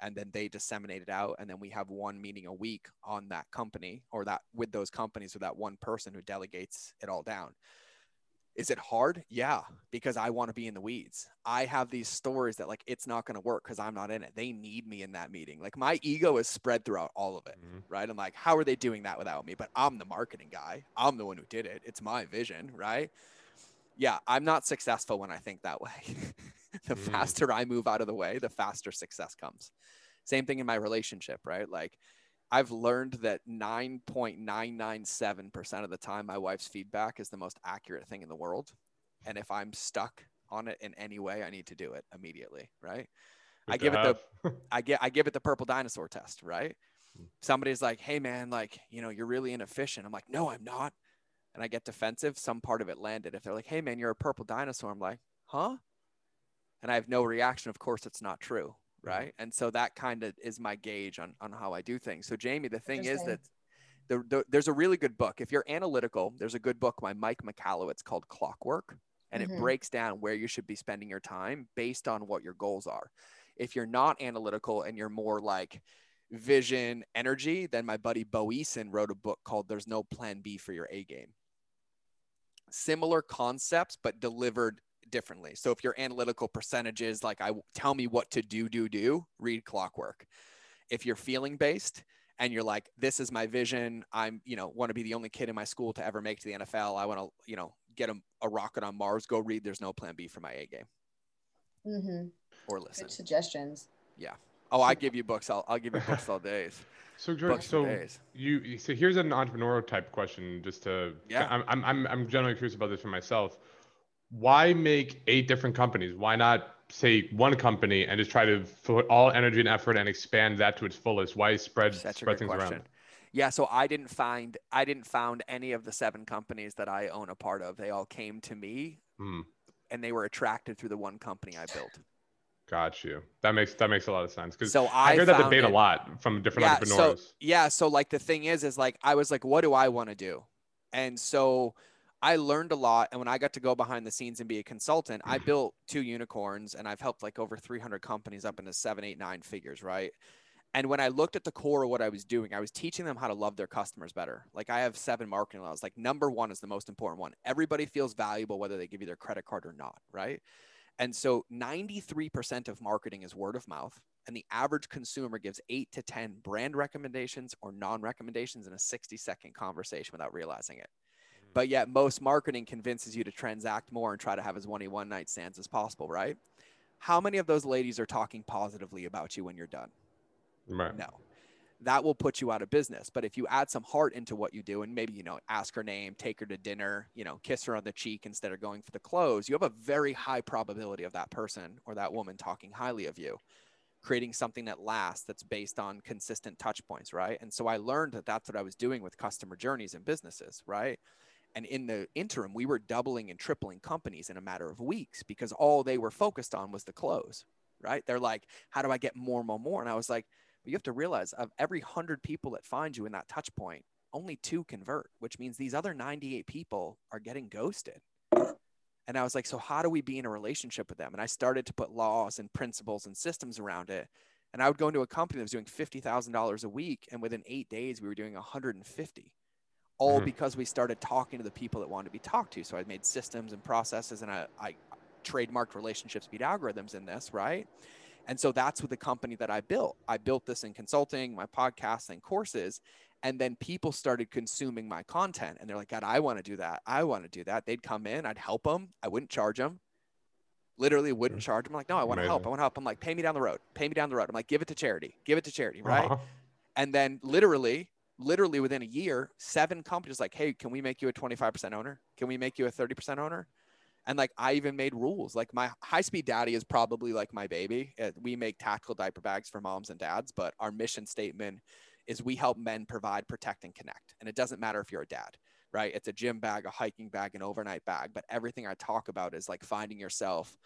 and then they disseminate it out. And then we have one meeting a week on that company or that with those companies or that one person who delegates it all down. Is it hard? Yeah, because I want to be in the weeds. I have these stories that like it's not going to work because I'm not in it. They need me in that meeting. Like my ego is spread throughout all of it, mm-hmm. right? I'm like, how are they doing that without me? But I'm the marketing guy. I'm the one who did it. It's my vision, right? Yeah, I'm not successful when I think that way. the mm. faster I move out of the way, the faster success comes. Same thing in my relationship, right? Like I've learned that 9.997% of the time, my wife's feedback is the most accurate thing in the world. And if I'm stuck on it in any way, I need to do it immediately. Right. Good I give have. it the, I get, I give it the purple dinosaur test. Right. Hmm. Somebody's like, Hey man, like, you know, you're really inefficient. I'm like, no, I'm not. And I get defensive. Some part of it landed. If they're like, Hey man, you're a purple dinosaur. I'm like, huh? And I have no reaction. Of course it's not true right and so that kind of is my gauge on, on how i do things so jamie the thing is that the, the, there's a really good book if you're analytical there's a good book by mike michalowicz called clockwork and mm-hmm. it breaks down where you should be spending your time based on what your goals are if you're not analytical and you're more like vision energy then my buddy bo eason wrote a book called there's no plan b for your a game similar concepts but delivered differently. So if you're analytical percentages, like I tell me what to do, do, do, read clockwork. If you're feeling based and you're like, this is my vision, I'm, you know, want to be the only kid in my school to ever make to the NFL. I want to, you know, get a, a rocket on Mars. Go read. There's no plan B for my A game. Mm-hmm. Or listen. Good suggestions. Yeah. Oh, I give you books. I'll, I'll give you books all days. So George, so you so here's an entrepreneurial type question, just to yeah, I'm I'm I'm generally curious about this for myself why make eight different companies? Why not say one company and just try to put all energy and effort and expand that to its fullest? Why spread spread things question. around? Yeah, so I didn't find I didn't found any of the seven companies that I own a part of. They all came to me, hmm. and they were attracted through the one company I built. Got you. That makes that makes a lot of sense because so I, I hear that debate it, a lot from different yeah, entrepreneurs. So, yeah, so like the thing is, is like I was like, what do I want to do? And so I learned a lot. And when I got to go behind the scenes and be a consultant, I mm-hmm. built two unicorns and I've helped like over 300 companies up into seven, eight, nine figures, right? And when I looked at the core of what I was doing, I was teaching them how to love their customers better. Like I have seven marketing laws. Like number one is the most important one. Everybody feels valuable whether they give you their credit card or not, right? And so 93% of marketing is word of mouth And the average consumer gives eight to 10 brand recommendations or non recommendations in a 60 second conversation without realizing it. Mm. But yet, most marketing convinces you to transact more and try to have as many one night stands as possible, right? How many of those ladies are talking positively about you when you're done? Right. No that will put you out of business. But if you add some heart into what you do and maybe, you know, ask her name, take her to dinner, you know, kiss her on the cheek instead of going for the close, you have a very high probability of that person or that woman talking highly of you, creating something that lasts that's based on consistent touch points, right? And so I learned that that's what I was doing with customer journeys and businesses, right? And in the interim, we were doubling and tripling companies in a matter of weeks because all they were focused on was the close, right? They're like, how do I get more, more, more? And I was like, but you have to realize of every 100 people that find you in that touch point, only two convert, which means these other 98 people are getting ghosted. And I was like, so how do we be in a relationship with them? And I started to put laws and principles and systems around it. And I would go into a company that was doing $50,000 a week. And within eight days, we were doing 150, all mm-hmm. because we started talking to the people that wanted to be talked to. So I made systems and processes and I, I trademarked relationship speed algorithms in this, right? And so that's what the company that I built. I built this in consulting, my podcasts and courses. And then people started consuming my content and they're like, God, I want to do that. I want to do that. They'd come in, I'd help them. I wouldn't charge them. Literally wouldn't charge them. I'm like, no, I want to help. I want to help. I'm like, pay me down the road. Pay me down the road. I'm like, give it to charity. Give it to charity. Right. Uh-huh. And then literally, literally within a year, seven companies like, hey, can we make you a 25% owner? Can we make you a 30% owner? And like I even made rules. Like my high speed daddy is probably like my baby. Uh, we make tactical diaper bags for moms and dads, but our mission statement is we help men provide, protect, and connect. And it doesn't matter if you're a dad, right? It's a gym bag, a hiking bag, an overnight bag. But everything I talk about is like finding yourself,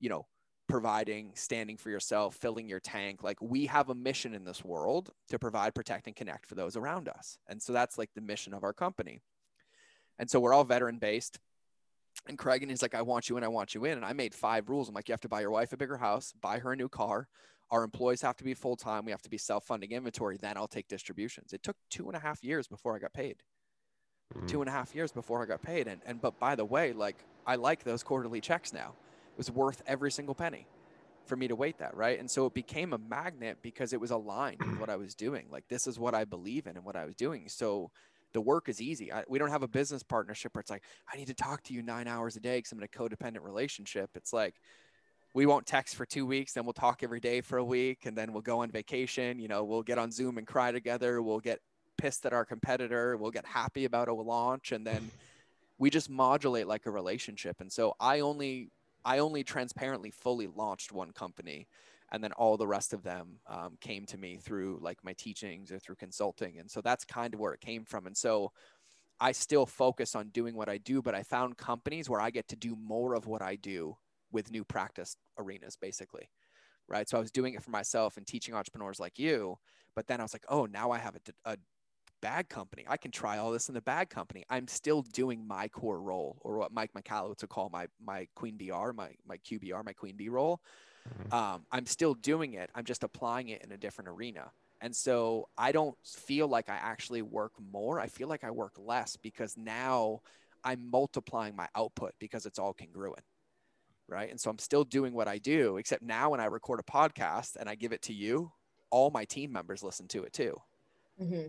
you know, providing, standing for yourself, filling your tank. Like we have a mission in this world to provide, protect, and connect for those around us. And so that's like the mission of our company. And so we're all veteran based. And Craig and he's like, I want you in, I want you in. And I made five rules. I'm like, you have to buy your wife a bigger house, buy her a new car. Our employees have to be full time. We have to be self funding inventory. Then I'll take distributions. It took two and a half years before I got paid. Mm-hmm. Two and a half years before I got paid. And, and, but by the way, like, I like those quarterly checks now. It was worth every single penny for me to wait that. Right. And so it became a magnet because it was aligned with what I was doing. Like, this is what I believe in and what I was doing. So, the work is easy. I, we don't have a business partnership where it's like, I need to talk to you nine hours a day because I'm in a codependent relationship. It's like, we won't text for two weeks, then we'll talk every day for a week, and then we'll go on vacation. You know, we'll get on Zoom and cry together. We'll get pissed at our competitor. We'll get happy about a launch, and then we just modulate like a relationship. And so I only, I only transparently fully launched one company and then all the rest of them um, came to me through like my teachings or through consulting and so that's kind of where it came from and so i still focus on doing what i do but i found companies where i get to do more of what i do with new practice arenas basically right? So i was doing it for myself and teaching entrepreneurs like you but then i was like oh now i have a, a bag company. I can try all this in the bag company. I'm still doing my core role or what mike michalowicz would call my my queen br my my qbr my queen bee role Mm-hmm. Um, I'm still doing it. I'm just applying it in a different arena. And so I don't feel like I actually work more. I feel like I work less because now I'm multiplying my output because it's all congruent. Right. And so I'm still doing what I do, except now when I record a podcast and I give it to you, all my team members listen to it too. Mm-hmm.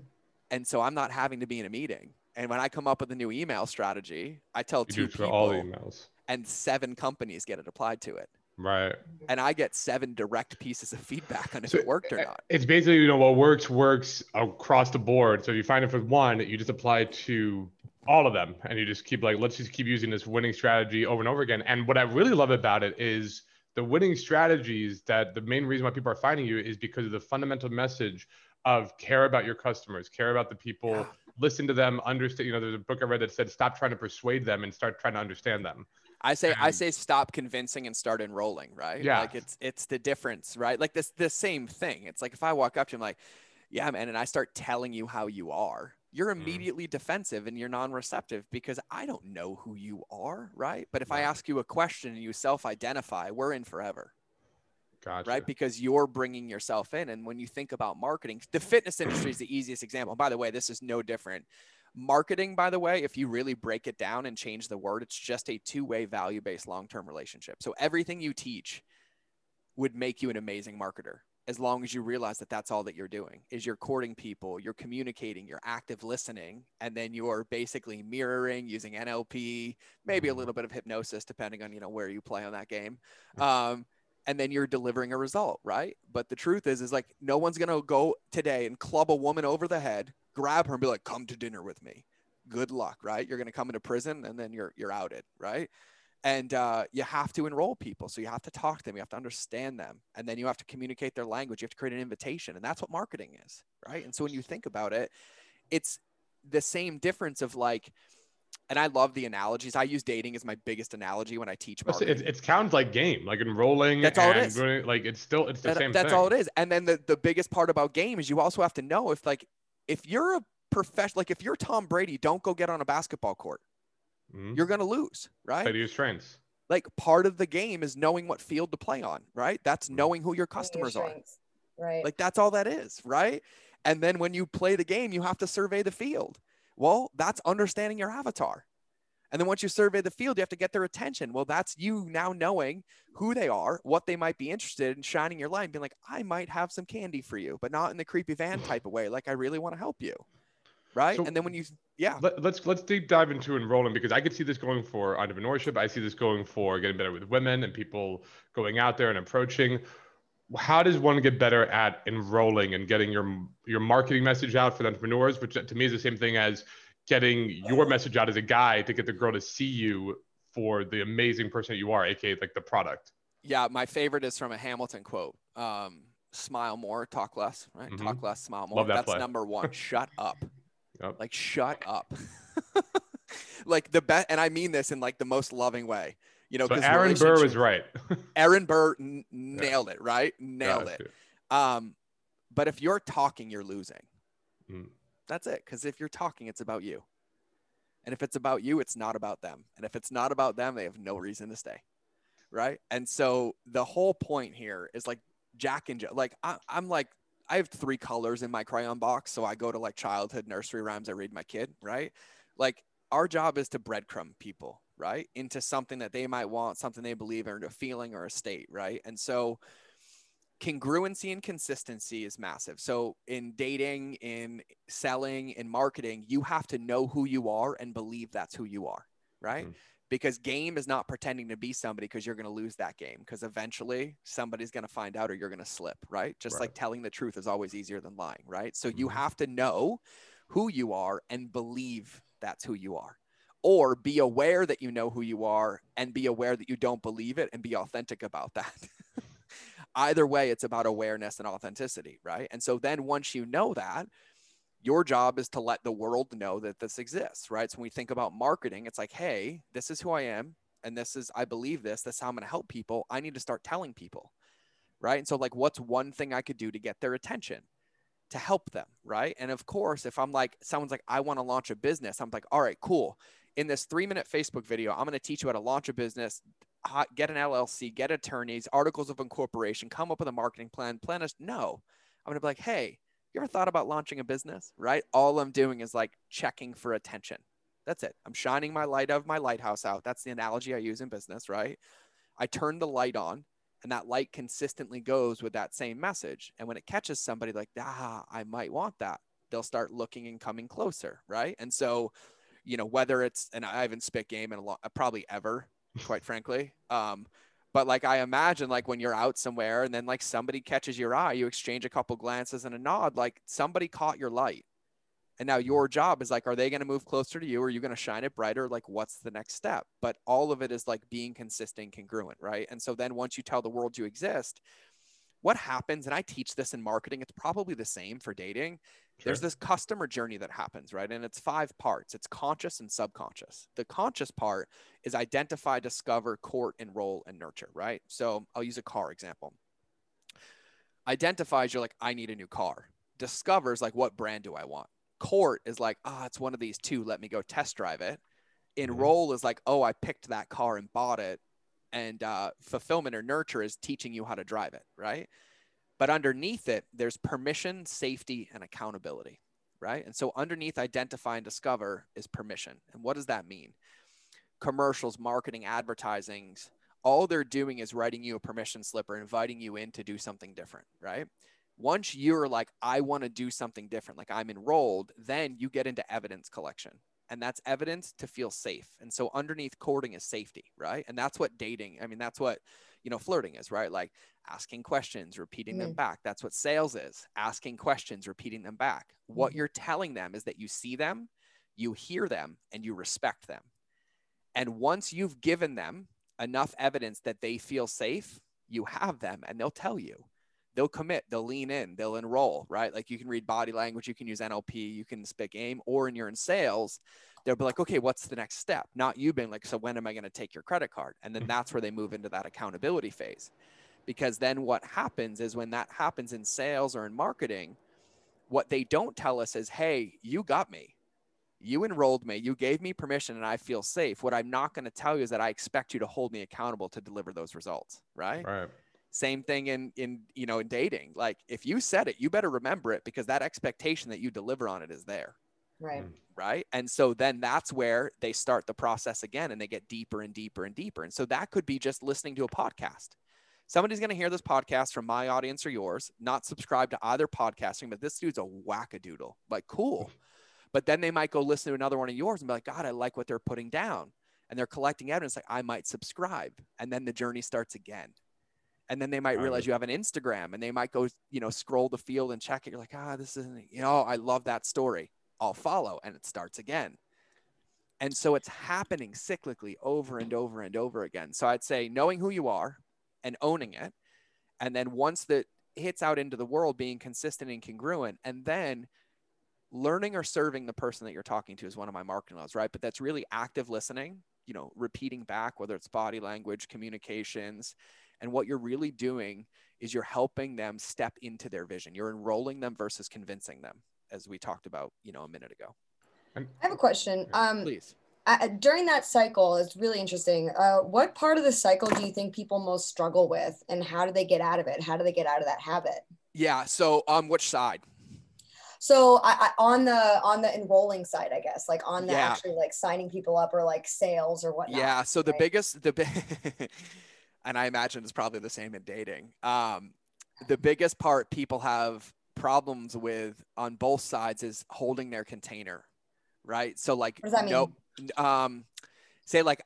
And so I'm not having to be in a meeting. And when I come up with a new email strategy, I tell you two people, all emails. and seven companies get it applied to it. Right. And I get seven direct pieces of feedback on if so it worked or eh, not. It's basically, you know, what works, works across the board. So if you find it for one, you just apply to all of them and you just keep like, let's just keep using this winning strategy over and over again. And what I really love about it is the winning strategies that the main reason why people are finding you is because of the fundamental message of care about your customers, care about the people, yeah. listen to them, understand. You know, there's a book I read that said, stop trying to persuade them and start trying to understand them. I say I say stop convincing and start enrolling, right? Yeah. Like it's it's the difference, right? Like this the same thing. It's like if I walk up to you, I'm like, yeah, man, and I start telling you how you are, you're mm-hmm. immediately mm. defensive and you're non-receptive because I don't know who you are, right? But if I ask you a question and you self-identify, we're in forever. Gotcha. Right. Because you're bringing yourself in. And when you think about marketing, the fitness industry is the easiest example. by the way, this is no different. Marketing, by the way, if you really break it down and change the word, it's just a two way value based long term relationship. So everything you teach would make you an amazing marketer. as long as you realize that that's all that you're doing is you're courting people you're communicating you're active listening and then you're basically mirroring using nlp maybe a mm-hmm. little bit of hypnosis depending on you know where you play on that game um, and then you're delivering a result right? But the truth is is like no one's gonna go today and club a woman over the head grab her and be like come to dinner with me. Good luck right? You're gonna come into prison and then you're you're outed right? And uh, you have to enroll people so you have to talk to them you have to understand them and then you have to communicate their language you have to create an invitation and that's what marketing is right? And so when you think about it it's the same difference of like and I love the analogies. I use dating as my biggest analogy when I teach marketing. It, it counts like game, like enrolling. That's all it is. like it's still it's the that, same. That's thing. all it is. And then the the biggest part about game is you also have to know if like if you're a professional, like if you're Tom Brady, don't go get on a basketball court mm-hmm. you're going to lose, right? Play to your strengths. Like part of the game is knowing what field to play on, right? That's mm-hmm. knowing who your customers your are. Right. Like that's all that is, right? And then when you play the game, you have to survey the field. Well, that's understanding your avatar. And then once you survey the field, you have to get their attention. Well, that's you now knowing who they are, what they might be interested in, shining your light, and being like, I might have some candy for you, but not in the creepy van type of way. Like, I really want to help you right? So and then when you yeah, let, us let's, let's deep dive into enrolling because I could see this going for entrepreneurship. I see this going for getting better with women and people going out there and approaching. How does one get better at enrolling and getting your your marketing message out for the entrepreneurs, which to me is the same thing as getting your message out as a guy to get the girl to see you for the amazing person that you are, aka like the product. Yeah, my favorite is from a Hamilton quote. Um, smile more, talk less, right? Mm-hmm. Talk less, smile more. That That's play. number one. Shut up. Yep. Like, shut up. like the best, and I mean this in like the most loving way. You know, because so Aaron Burr was right. Aaron Burr n- nailed yeah. it, right? Nailed yeah, it. Um, but if you're talking, you're losing. Mm. That's it. Because if you're talking, it's about you. And if it's about you, it's not about them. And if it's not about them, they have no reason to stay. Right. And so the whole point here is like Jack and Joe, like I, I'm like I have three colors in my crayon box. So I go to like childhood nursery rhymes. I read my kid, right? Like our job is to breadcrumb people, right? Into something that they might want, something they believe in, a feeling or a state, right? And so congruency and consistency is massive. So in dating, in selling, in marketing, you have to know who you are and believe that's who you are, right? Mm because game is not pretending to be somebody because you're going to lose that game because eventually somebody's going to find out or you're going to slip right just right. like telling the truth is always easier than lying right so you mm-hmm. have to know who you are and believe that's who you are or be aware that you know who you are and be aware that you don't believe it and be authentic about that either way it's about awareness and authenticity right and so then once you know that your job is to let the world know that this exists, right? So when we think about marketing, it's like, hey, this is who I am. And this is, I believe this. That's how I'm going to help people. I need to start telling people, right? And so, like, what's one thing I could do to get their attention to help them, right? And of course, if I'm like, someone's like, I want to launch a business, I'm like, all right, cool. In this three minute Facebook video, I'm going to teach you how to launch a business, get an LLC, get attorneys, articles of incorporation, come up with a marketing plan, plan us. No, I'm going to be like, hey, you ever thought about launching a business, right? All I'm doing is like checking for attention. That's it. I'm shining my light of my lighthouse out. That's the analogy I use in business, right? I turn the light on and that light consistently goes with that same message. And when it catches somebody like, ah, I might want that, they'll start looking and coming closer, right? And so, you know, whether it's, an Ivan spit game and a lot, probably ever, quite frankly. Um, but like I imagine like when you're out somewhere and then like somebody catches your eye, you exchange a couple glances and a nod, like somebody caught your light. And now your job is like, are they going to move closer to you? Are you going to shine it brighter? Like, what's the next step? But all of it is like being consistent, congruent, right? And so then once you tell the world you exist, what happens, and I teach this in marketing, it's probably the same for dating, Sure. There's this customer journey that happens, right? And it's five parts it's conscious and subconscious. The conscious part is identify, discover, court, enroll, and nurture, right? So I'll use a car example. Identifies, you're like, I need a new car. Discovers, like, what brand do I want? Court is like, ah, oh, it's one of these two. Let me go test drive it. Mm-hmm. Enroll mm-hmm. is like, oh, I picked that car and bought it. And uh, fulfillment or nurture is teaching you how to drive it, right? But underneath it, there's permission, safety, and accountability, right? And so underneath identify and discover is permission. And what does that mean? Commercials, marketing, advertisings, all they're doing is writing you a permission slip or inviting you in to do something different, right? Once you're like, I want to do something different, like I'm enrolled, then you get into evidence collection. And that's evidence to feel safe. And so underneath courting is safety, right? And that's what dating, I mean, that's what, you know, flirting is, right? Like asking questions, repeating mm. them back. That's what sales is asking questions, repeating them back. Mm. What you're telling them is that you see them, you hear them, and you respect them. And once you've given them enough evidence that they feel safe, you have them and they'll tell you. They'll commit, they'll lean in, they'll enroll, right? Like you can read body language, you can use NLP, you can spit game, or in you're in sales, they'll be like, okay, what's the next step? Not you being like, so when am I going to take your credit card? And then mm-hmm. that's where they move into that accountability phase. Because then what happens is when that happens in sales or in marketing, what they don't tell us is, hey, you got me you enrolled me, you gave me permission, and I feel safe. What I'm not going to tell you is that I expect you to hold me accountable to deliver those results. Right. Right. Same thing in in you know in dating. Like if you said it, you better remember it because that expectation that you deliver on it is there. Right. Mm. Right. And so then that's where they start the process again and they get deeper and deeper and deeper. And so that could be just listening to a podcast. Somebody's going to hear this podcast from my audience or yours, not subscribe to either podcasting, but this dude's a wackadoodle. Like, cool. But then they might go listen to another one of yours and be like, God, I like what they're putting down. And they're collecting evidence like, I might subscribe. And then the journey starts again. And then they might realize you have an Instagram and they might go, you know, scroll the field and check it. You're like, ah, this isn't, you know, I love that story. I'll follow. And it starts again. And so it's happening cyclically over and over and over again. So I'd say knowing who you are and owning it. And then once that hits out into the world, being consistent and congruent, and then learning or serving the person that you're talking to is one of my marketing laws, right? But that's really active listening, you know, repeating back, whether it's body language, communications. And what you're really doing is you're helping them step into their vision. You're enrolling them versus convincing them, as we talked about, you know, a minute ago. I have a question. Um, Please. Uh, during that cycle, it's really interesting. Uh, what part of the cycle do you think people most struggle with, and how do they get out of it? How do they get out of that habit? Yeah. So, on which side? So I, I, on the on the enrolling side, I guess, like on the yeah. actually like signing people up or like sales or whatnot. Yeah. So the right? biggest the big and I imagine it's probably the same in dating. Um, the biggest part people have problems with on both sides is holding their container, right? So like what does that mean? no, um, say like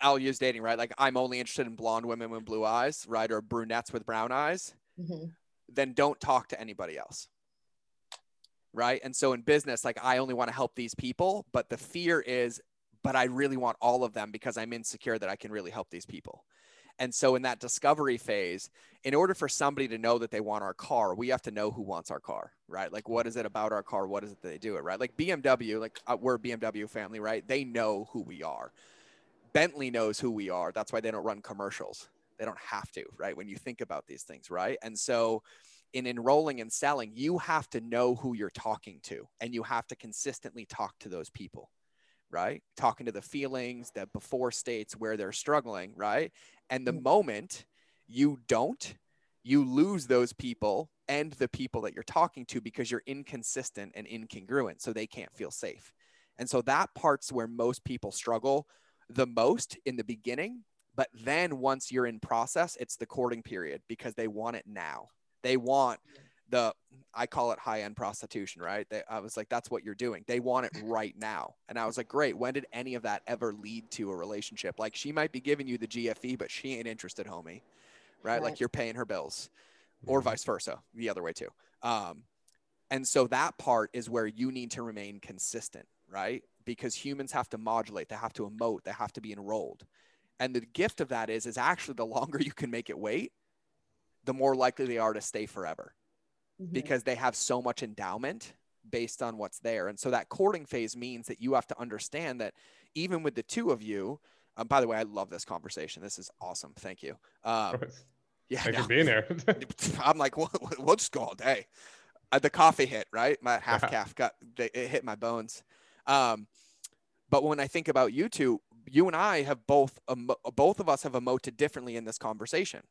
I'll use dating, right? Like I'm only interested in blonde women with blue eyes, right, or brunettes with brown eyes. Mm-hmm. Then don't talk to anybody else right? And so in business, like I only want to help these people, but the fear is, but I really want all of them because I'm insecure that I can really help these people. And so in that discovery phase, in order for somebody to know that they want our car, we have to know who wants our car, right? Like what is it about our car? What is it that they do it, right? Like BMW, like uh, we're a BMW family, right? They know who we are. Bentley knows who we are. That's why they don't run commercials. They don't have to, right? When you think about these things, right? And so in enrolling and selling, you have to know who you're talking to and you have to consistently talk to those people, right? Talking to the feelings, the before states where they're struggling, right? And the moment you don't, you lose those people and the people that you're talking to because you're inconsistent and incongruent. So they can't feel safe. And so that part's where most people struggle the most in the beginning. But then once you're in process, it's the courting period because they want it now they want the I call it high end prostitution, right? They, I was like, that's what you're doing. They want it right now. And I was like, great. When did any of that ever lead to a relationship? Like she might be giving you the GFE, but she ain't interested, homie. Right? right. Like you're paying her bills or vice versa, the other way too. Um, and so that part is where you need to remain consistent, right? Because humans have to modulate, they have to emote, they have to be enrolled. And the gift of that is, is actually the longer you can make it wait, the more likely they are to stay forever mm-hmm. because they have so much endowment based on what's there. And so that courting phase means that you have to understand that even with the two of you, um, by the way, I love this conversation. This is awesome. Thank you. Um, yeah, thanks no, for being here. I'm like, we'll, we'll just go all day. Uh, the coffee hit right. My half caff got they, it hit my bones. Um, but when I think about you two, you and I have both um, both of us have emoted differently in this conversation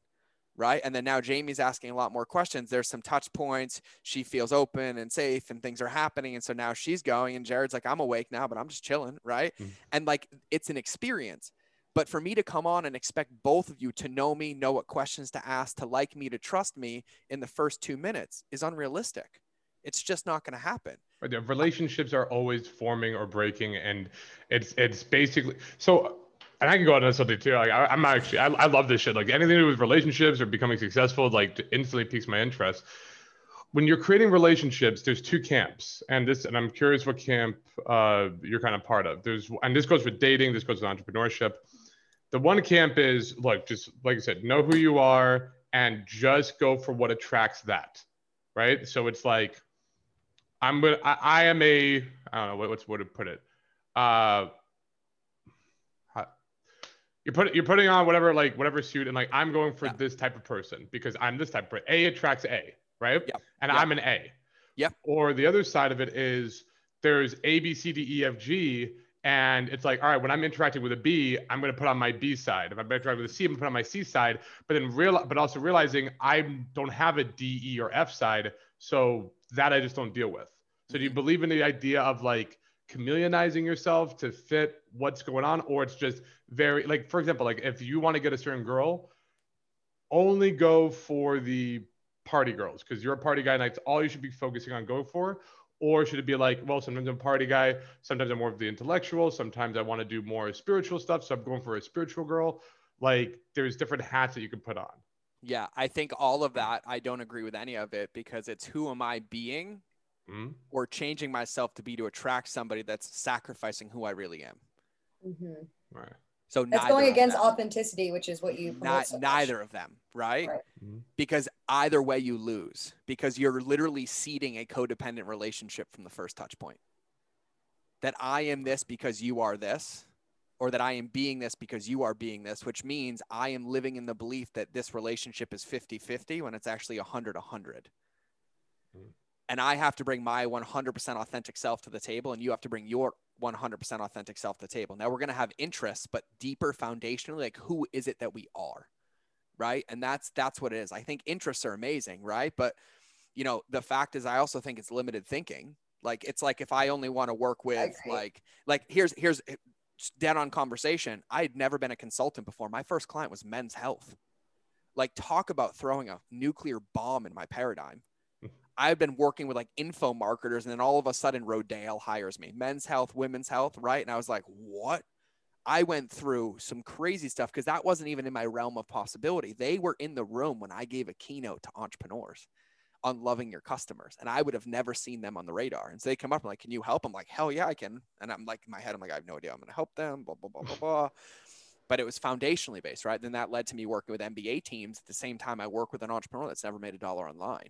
right? And then now Jamie's asking a lot more questions. There's some touch points. She feels open and safe and things are happening. And so now she's going and Jared's like, I'm awake now, but I'm just chilling, right? Mm-hmm. And like it's an experience. But for me to come on and expect both of you to know me, know what questions to ask, to like me, to trust me in the first two minutes is unrealistic. It's just not going to happen. The relationships are always forming or breaking, and it's it's basically so. And I can go on something too. Like I, am actually, I, I love this shit. Like anything to do with relationships or becoming successful, like instantly piques my interest. When you're creating relationships, there's two camps, and this, and I'm curious what camp uh, you're kind of part of. There's, and this goes with dating, this goes with entrepreneurship. The one camp is look, just like I said, know who you are and just go for what attracts that, right? So it's like I'm gonna. I, I am a. I don't know what, what's what to put it. Uh, you're putting you're putting on whatever like whatever suit and like I'm going for yeah. this type of person because I'm this type of person. A attracts A, right? Yeah. And yeah. I'm an A. Yeah. Or the other side of it is there's A, B, C, D, E, F, G, and it's like, all right, when I'm interacting with a B, I'm going to put on my B side. If I'm interacting with a C, I'm going to put on my C side. But then real, but also realizing I don't have a D, E, or F side, so that I just don't deal with. So do you mm-hmm. believe in the idea of like chameleonizing yourself to fit what's going on, or it's just very like, for example, like if you want to get a certain girl, only go for the party girls because you're a party guy and that's all you should be focusing on going for. Or should it be like well sometimes i'm a party guy sometimes i'm more of the intellectual sometimes i want to do more spiritual stuff so i'm going for a spiritual girl. Like there's different hats that you can put on. Yeah i think all of that i don't agree with any of it because it's who am i being mm-hmm. or changing myself to be to attract somebody that's sacrificing who I really am. Mm-hmm. Right. So that's going against authenticity, which is what you not so neither of them, right? right. Mm-hmm. Because either way you lose because you're literally seeding a codependent relationship from the first touch point. That I am this because you are this, or that I am being this because you are being this, which means I am living in the belief that this relationship is 50 50 when it's actually 100 100 and I have to bring my 100% authentic self to the table, and you have to bring your 100% authentic self to the table. Now we're going to have interests, but deeper foundationally, like who is it that we are, right? And that's that's what it is. I think interests are amazing, right? But you know, the fact is, I also think it's limited thinking. Like it's like if I only want to work with like like here's here's eh, dead on conversation. I had never been a consultant before. My first client was Men's Health. Like talk about throwing a nuclear bomb in my paradigm I've been working with like info marketers, and then all of a sudden Rodale hires me, men's health, women's health, right? And I was like, what? I went through some crazy stuff because that wasn't even in my realm of possibility. They were in the room when I gave a keynote to entrepreneurs on loving your customers, and I would have never seen them on the radar. And so they come up and like, "Can you help?" I'm like, "Hell yeah, I can." And I'm like, in my head, I'm like, "I have no idea. I'm going to help them." Blah blah blah blah blah. But it was foundationally based, right? Then that led to me working with NBA teams at the same time I work with an entrepreneur that's never made a dollar online.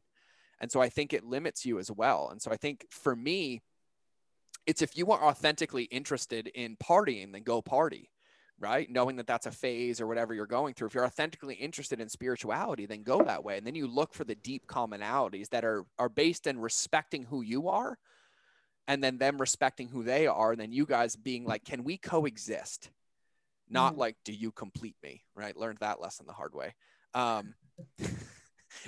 And so I think it limits you as well. And so I think for me, it's if you are authentically interested in partying, then go party, right? Knowing that that's a phase or whatever you're going through. If you're authentically interested in spirituality, then go that way. And then you look for the deep commonalities that are, are based in respecting who you are and then them respecting who they are. And then you guys being like, can we coexist? Not mm like, do you complete me? Right. Learned that lesson the hard way. Um,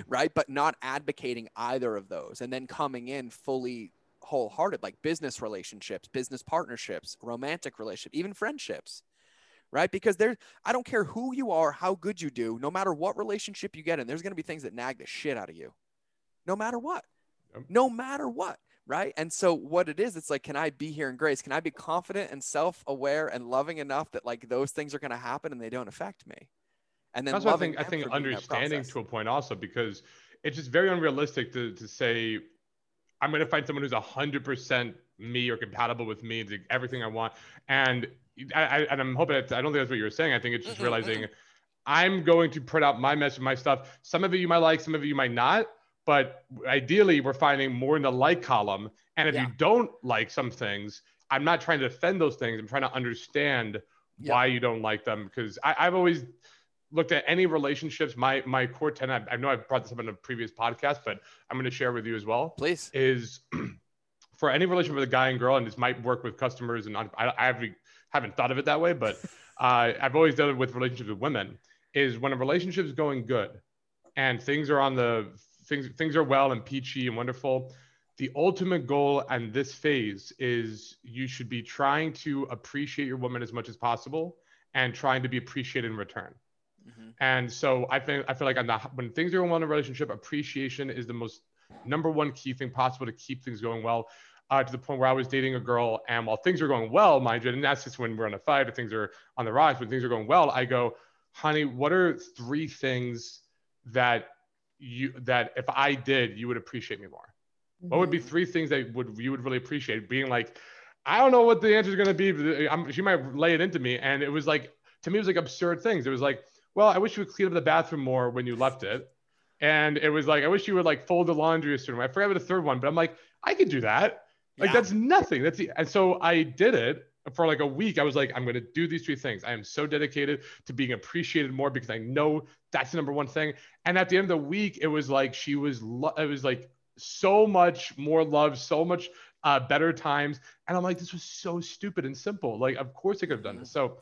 right? But not advocating either of those and then coming in fully wholehearted, like business relationships, business partnerships, romantic relationships, even friendships, right? Because there, I don't care who you are, how good you do, no matter what relationship you get in, there's going to be things that nag the shit out of you, no matter what, no matter what. Right. And so what it is, it's like, can I be here in grace? Can I be confident and self aware and loving enough that like those things are going to happen and they don't affect me? And then that's what I think. I think understanding to a point also because it's just very unrealistic to to say I'm going to find someone who's hundred percent me or compatible with me, everything I want, and I, I and I'm hoping that, I don't think that's what you were saying. I think it's just realizing I'm going to put out my message, my stuff. Some of it you might like, some of it you might not. But ideally, we're finding more in the like column. And if yeah. you don't like some things, I'm not trying to defend those things. I'm trying to understand yeah. why you don't like them because I've always looked at any relationships, my my core tenet, I know I've brought this up in a previous podcast, but I'm going to share with you as well. Please. Is for any relationship with a guy and girl, and this might work with customers, and I, I haven't, haven't thought of it that way, but uh, I've always done it with relationships with women. Is when a relationship is going good, and things are on the things things are well and peachy and wonderful. The ultimate goal and this phase is you should be trying to appreciate your woman as much as possible and trying to be appreciated in return. Mm-hmm. And so I think I feel like when things are going well in a relationship, appreciation is the most number one key thing possible to keep things going well. Uh, to the point where I was dating a girl, and while things are going well, mind you, and that's just when we're in a fight or things are on the rise. When things are going well, I go, honey, what are three things that you that if I did, you would appreciate me more? Mm-hmm. What would be mm-hmm. three things that would you would really appreciate? Being like, I don't know what the answer is going to be. I'm, she might lay it into me, and it was like to me, it was like absurd things. It was like, well, I wish you would clean up the bathroom more when you left it, and it was like, I wish you would like fold the laundry a certain way. I forgot about the third one, but I'm like, I could do that. Like yeah. that's nothing. That's the, and so I did it for like a week. I was like, I'm going to do these three things. I am so dedicated to being appreciated more because I know that's the number one thing. And at the end of the week, it was like she was. Lo- it was like so much more love, so much uh, better times. And I'm like, this was so stupid and simple. Like, of course I could have done this. So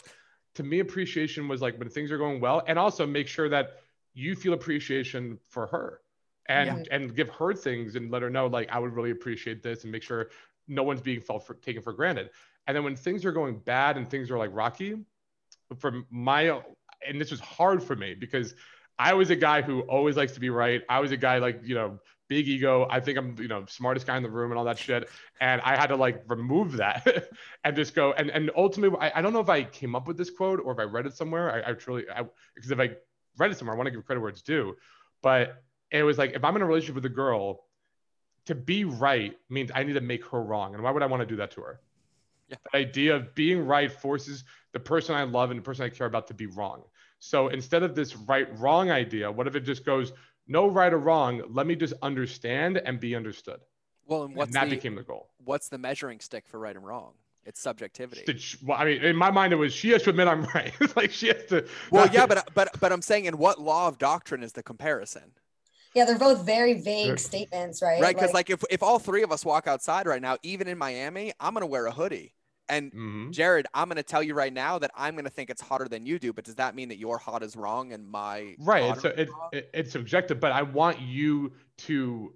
to me, appreciation was like when things are going well, and also make sure that you feel appreciation for her and yeah. and give her things and let her know like I would really appreciate this and make sure no one's being felt for taken for granted. And then when things are going bad and things are like rocky, for my and this was hard for me because I was a guy who always likes to be right. I was a guy like, you know, big ego. I think I'm, you know, smartest guy in the room and all that shit. And I had to like remove that and just go. And and ultimately, I, I don't know if I came up with this quote or if I read it somewhere. I, I truly, I, because if I read it somewhere, I want to give credit where it's due. But it was like, if I'm in a relationship with a girl, to be right means I need to make her wrong. And why would I want to do that to her? Yeah. The idea of being right forces the person I love and the person I care about to be wrong. So instead of this right wrong idea, what if it just goes, no right or wrong. Let me just understand and be understood. Well, and, what's and that the, became the goal. What's the measuring stick for right and wrong? It's subjectivity. Well, I mean, in my mind, it was she has to admit I'm right. like she has to. Well, yeah, but but but I'm saying, in what law of doctrine is the comparison? Yeah, they're both very vague statements, right? Right, because like, like if if all three of us walk outside right now, even in Miami, I'm gonna wear a hoodie. And mm-hmm. Jared, I'm going to tell you right now that I'm going to think it's hotter than you do. But does that mean that your hot is wrong and my right? It's it, it, it's subjective, but I want you to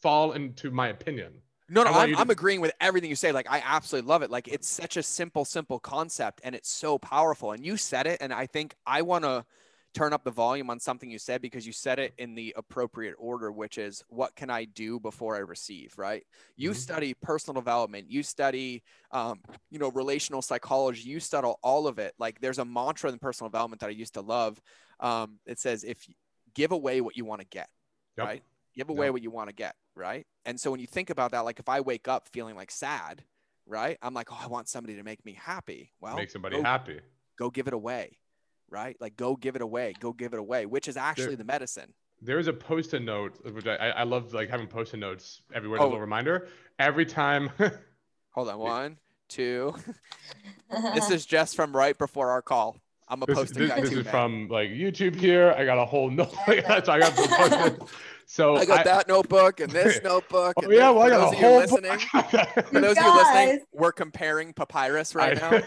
fall into my opinion. No, no, I'm, to- I'm agreeing with everything you say. Like, I absolutely love it. Like, it's such a simple, simple concept, and it's so powerful. And you said it, and I think I want to turn up the volume on something you said because you said it in the appropriate order, which is what can I do before I receive, right? You mm-hmm. study personal development, you study, um, you know, relational psychology, you study all of it. Like there's a mantra in personal development that I used to love. Um, it says, if give away what you want to get, yep. right? Give away yep. what you want to get, right? And so when you think about that, like if I wake up feeling like sad, right? I'm like, oh, I want somebody to make me happy. Well, make somebody go, happy. Go give it away right? Like go give it away, go give it away, which is actually there, the medicine. There is a post-it note, which I, I love like having post-it notes everywhere, oh. a little reminder. Every time. Hold on, one, two. this is just from right before our call. I'm a post-it this, guy this too, is man. from like YouTube here. I got a whole note. so I got the So I got I, that notebook and this oh, notebook. Oh, yeah, well, I got a whole listening. for those of you listening, we're comparing papyrus right now.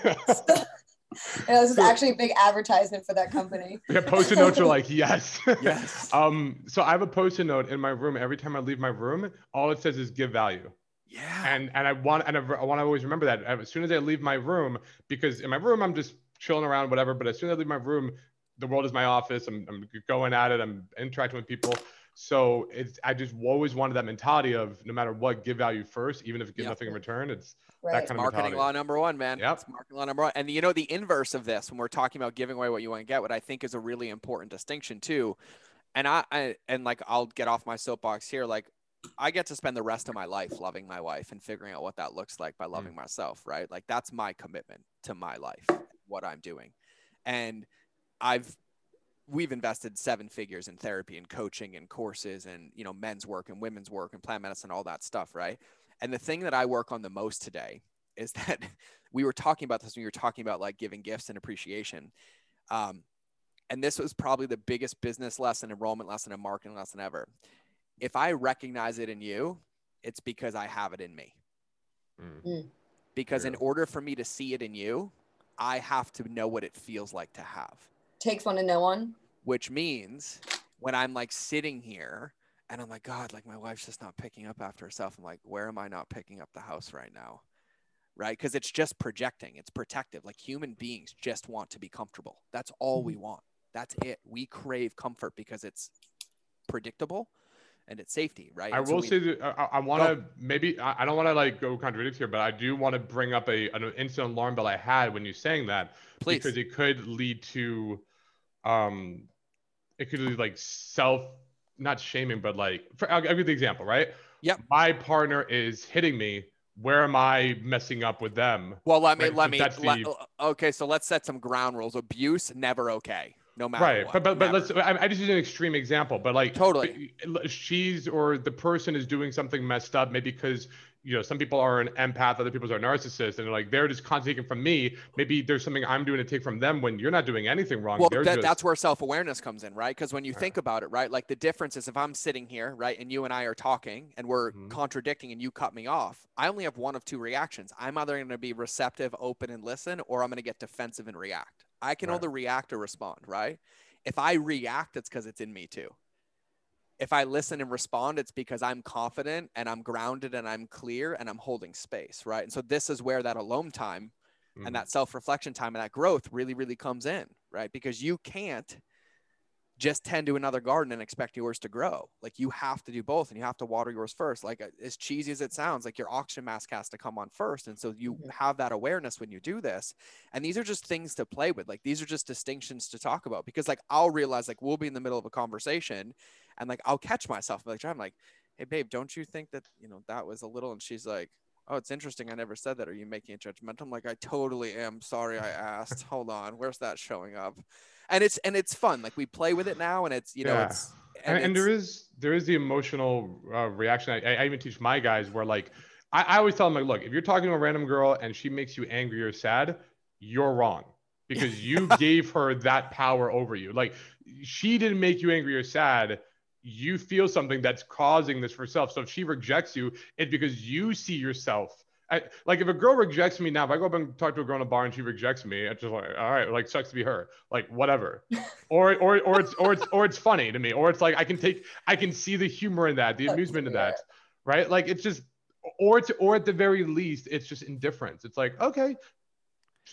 Yeah, this is actually a big advertisement for that company. Yeah, post-it notes are like yes. Yes. um, so I have a post-it note in my room. Every time I leave my room, all it says is give value. Yeah. And and I want and I, want to always remember that as soon as I leave my room, because in my room I'm just chilling around, whatever. But as soon as I leave my room, the world is my office. I'm, I'm going at it. I'm interacting with people. So it's I just always wanted that mentality of no matter what, give value first, even if you get yep. nothing in return. It's right. that kind of marketing mentality. law number one, man. Yeah, marketing law number one. And you know the inverse of this when we're talking about giving away what you want to get, what I think is a really important distinction too. And I, I and like I'll get off my soapbox here. Like I get to spend the rest of my life loving my wife and figuring out what that looks like by loving mm. myself, right? Like that's my commitment to my life, what I'm doing. And I've we've invested seven figures in therapy and coaching and courses and you know men's work and women's work and plant medicine all that stuff right and the thing that i work on the most today is that we were talking about this when we were talking about like giving gifts and appreciation um, and this was probably the biggest business lesson enrollment lesson and marketing lesson ever if i recognize it in you it's because i have it in me mm. mm. because yeah. in order for me to see it in you i have to know what it feels like to have takes one to know one. Which means when I'm like sitting here and I'm like, God, like my wife's just not picking up after herself. I'm like, where am I not picking up the house right now? right? Because it's just projecting, it's protective. Like human beings just want to be comfortable. That's all we mm-hmm. want. That's it. We crave comfort because it's predictable and it's safety, right? I will we, say that I, I want to maybe I, I don't want to like go contradict here, but I do want to bring up a an instant alarm bell I had when you saying that Please. because it could lead to um it could be like self not shaming, but like for, I'll, I'll give the example, right? yeah My partner is hitting me where am I messing up with them? Well, let me right? let me. Let, the... okay, so let's set some ground rules. Abuse never okay, no matter. Right, what. but but, but let's. I, I just use an extreme example, but like totally, she's or the person is doing something messed up, maybe because you know, some people are an empath, other people are narcissists, and they're like they're just constantly taking from me. Maybe there's something I'm doing to take from them when you're not doing anything wrong. Well, that, just... that's where self awareness comes in, right? Because when you think about it, right, like the difference is if I'm sitting here, right, and you and I are talking and we're mm-hmm. contradicting, and you cut me off, I only have one of two reactions. I'm either going to be receptive, open, and listen, or I'm going to get defensive and react. I can right. either react or respond, right? If I react, it's because it's in me too if I listen and respond, it's because I'm confident and I'm grounded and I'm clear and I'm holding space, right? And so this is where that alone time mm. and that self-reflection time and that growth really, really comes in, right? Because you can't just tend to another garden and expect yours to grow. Like you have to do both and you have to water yours first. Like uh, as cheesy as it sounds, like your oxygen mask has to come on first. And so you have that awareness when you do this. And these are just things to play with. Like these are just distinctions to talk about because like I'll realize like we'll be in the middle of a conversation and like I'll catch myself like I'm like, hey babe, don't you think that you know that was a little? And she's like, oh, it's interesting. I never said that. Are you making a judgment? I'm like, I totally am. Sorry, I asked. Hold on, where's that showing up? And it's and it's fun. Like we play with it now, and it's you know yeah. it's and, and, and there is there is the emotional uh, reaction. I, I even teach my guys where like I, I always tell them like, look, if you're talking to a random girl and she makes you angry or sad, you're wrong because you gave her that power over you. Like she didn't make you angry or sad you feel something that's causing this for yourself. So if she rejects you, it's because you see yourself. I, like if a girl rejects me now, if I go up and talk to a girl in a bar and she rejects me, it's just like, all right, like sucks to be her, like whatever. or or or it's or it's or it's funny to me, or it's like I can take I can see the humor in that, the amusement in that, right? Like it's just or it's or at the very least, it's just indifference. It's like okay,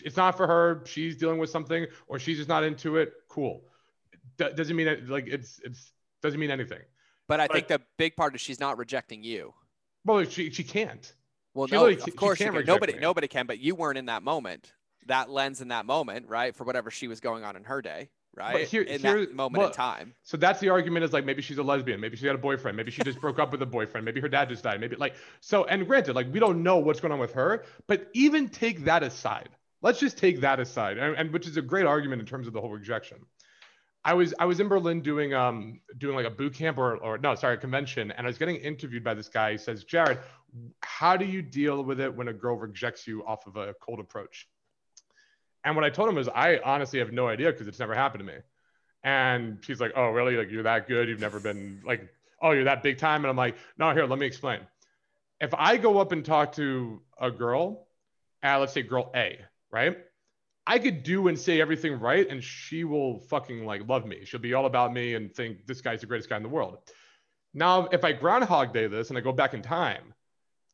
it's not for her. She's dealing with something, or she's just not into it. Cool. D- doesn't mean that like it's it's doesn't mean anything. But I but, think the big part is she's not rejecting you. Well, she she can't. Well, no, of course she can. Nobody me. nobody can, but you weren't in that moment. That lens in that moment, right? For whatever she was going on in her day, right? Here, in here, that moment well, in time. So that's the argument is like maybe she's a lesbian, maybe she had a boyfriend, maybe she just broke up with a boyfriend, maybe her dad just died, maybe like so. And granted, like we don't know what's going on with her, but even take that aside. Let's just take that aside, and, and which is a great argument in terms of the whole rejection. I was I was in Berlin doing um doing like a boot camp or or no sorry a convention and I was getting interviewed by this guy. He says, Jared, how do you deal with it when a girl rejects you off of a cold approach? And what I told him was I honestly have no idea because it's never happened to me. And she's like, Oh, really? Like you're that good? You've never been like, oh, you're that big time? And I'm like, no, here, let me explain. If I go up and talk to a girl, uh, let's say girl A, right? I could do and say everything right, and she will fucking like love me. She'll be all about me and think this guy's the greatest guy in the world. Now, if I groundhog day this and I go back in time,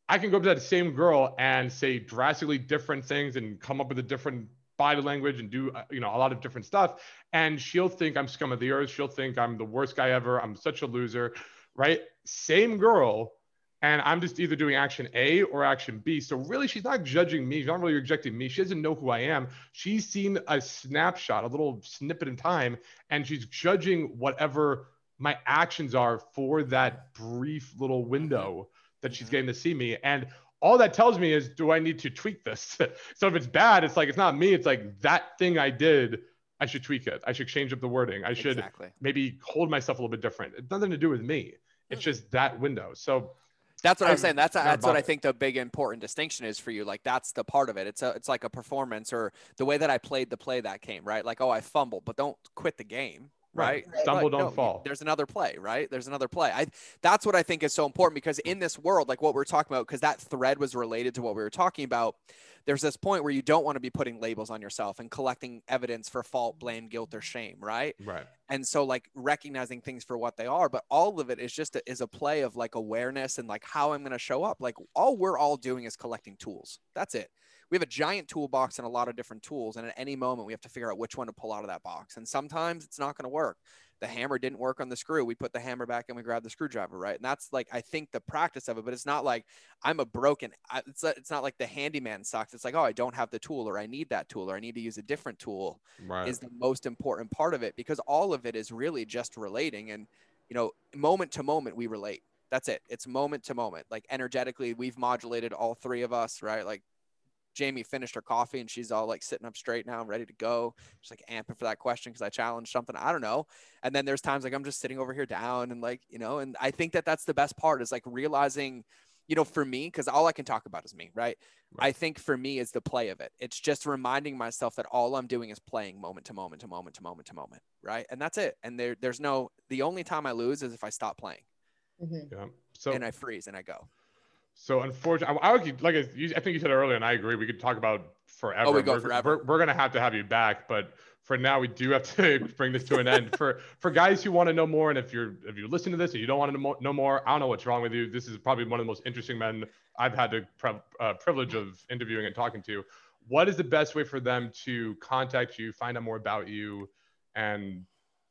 I can go up to that same girl and say drastically different things and come up with a different body language and do uh, you know a lot of different stuff, and she'll think I'm scum of the earth. She'll think I'm the worst guy ever. I'm such a loser, right? Same girl and I'm just either doing action A or action B. So really, she's not judging me. She's not really rejecting me. She doesn't know who I am. She's seen a snapshot, a little snippet in time, and she's judging whatever my actions are for that brief little window mm-hmm. that she's mm-hmm. getting to see me. And all that tells me is, do I need to tweak this? so if it's bad, it's like it's not me. It's like that thing I did. I should tweak it. I should change up the wording. I should exactly. maybe hold myself a little bit different. It's nothing to do with me. It's mm-hmm. just that window. So that's what I'm, I'm saying. That's that's what I think the big important distinction is for you. Like that's the part of it. It's a it's like a performance or the way that I played the play that came right. Like oh I fumbled, but don't quit the game. Right? right. Stumble, don't no, fall. There's another play, right? There's another play. I that's what I think is so important because in this world, like what we're talking about, because that thread was related to what we were talking about. There's this point where you don't want to be putting labels on yourself and collecting evidence for fault, blame, guilt, or shame, right? Right. And so like recognizing things for what they are, but all of it is just a, is a play of like awareness and like how I'm going to show up. Like all we're all doing is collecting tools. That's it we have a giant toolbox and a lot of different tools. And at any moment, we have to figure out which one to pull out of that box. And sometimes it's not going to work. The hammer didn't work on the screw. We put the hammer back and we grab the screwdriver, right? And that's like, I think the practice of it, but it's not like I'm a broken, it's, it's not like the handyman sucks. It's like, oh, I don't have the tool or I need that tool or I need to use a different tool right. is the most important part of it because all of it is really just relating. And, you know, moment to moment, we relate that's it. It's moment to moment. Like energetically, we've modulated all three of us, right? Like Jamie finished her coffee and she's all like sitting up straight now, ready to go. She's like amping for that question because I challenged something. I don't know. And then there's times like I'm just sitting over here down and like, you know, and I think that that's the best part is like realizing, you know, for me, because all I can talk about is me, right? right? I think for me is the play of it. It's just reminding myself that all I'm doing is playing moment to moment to moment to moment to moment, right? And that's it. And there, there's no, the only time I lose is if I stop playing. Mm-hmm. Yeah. So, and I freeze and I go. So unfortunately, I, I would like I think you said earlier, and I agree. We could talk about forever. Oh, we go we're, forever. We're, we're gonna have to have you back, but for now, we do have to bring this to an end. for for guys who want to know more, and if you're if you listen to this and you don't want to know more, I don't know what's wrong with you. This is probably one of the most interesting men I've had the pre- uh, privilege of interviewing and talking to. What is the best way for them to contact you, find out more about you, and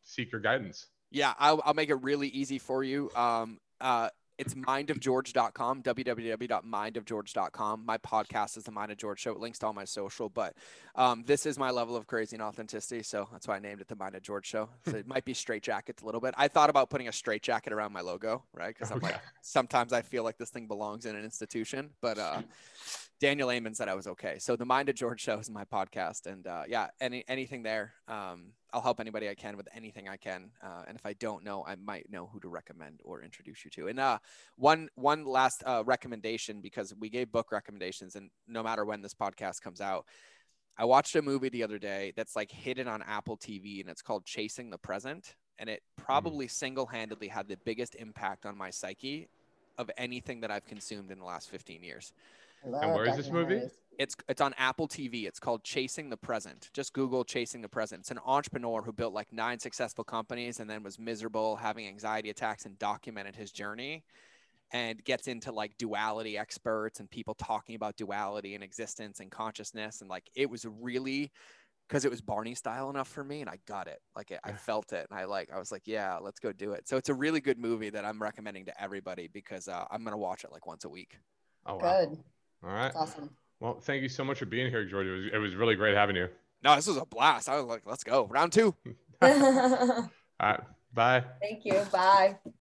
seek your guidance? Yeah, I'll, I'll make it really easy for you. Um, uh, it's mindofgeorge.com, www.mindofgeorge.com. My podcast is the Mind of George Show. It links to all my social, but um, this is my level of crazy and authenticity. So that's why I named it the Mind of George Show. So it might be straight jacket a little bit. I thought about putting a straight jacket around my logo, right? Because I'm like, sometimes I feel like this thing belongs in an institution, but uh, Daniel Amen said I was okay. So the Mind of George Show is my podcast, and uh, yeah, any anything there. Um, I'll help anybody I can with anything I can. Uh, and if I don't know, I might know who to recommend or introduce you to. And uh, one one last uh, recommendation because we gave book recommendations, and no matter when this podcast comes out, I watched a movie the other day that's like hidden on Apple TV, and it's called Chasing the Present. And it mm. probably mm. single handedly had the biggest impact on my psyche of anything that I've consumed in the last 15 years. And where is this movie? It's it's on Apple TV. It's called Chasing the Present. Just Google Chasing the Present. It's an entrepreneur who built like nine successful companies and then was miserable, having anxiety attacks, and documented his journey. And gets into like duality experts and people talking about duality and existence and consciousness. And like it was really because it was Barney style enough for me, and I got it. Like it, I felt it, and I like I was like, yeah, let's go do it. So it's a really good movie that I'm recommending to everybody because uh, I'm gonna watch it like once a week. Oh, wow. good. All right. That's awesome. Well, thank you so much for being here, George. It was, it was really great having you. No, this was a blast. I was like, let's go. Round two. All right. Bye. Thank you. Bye.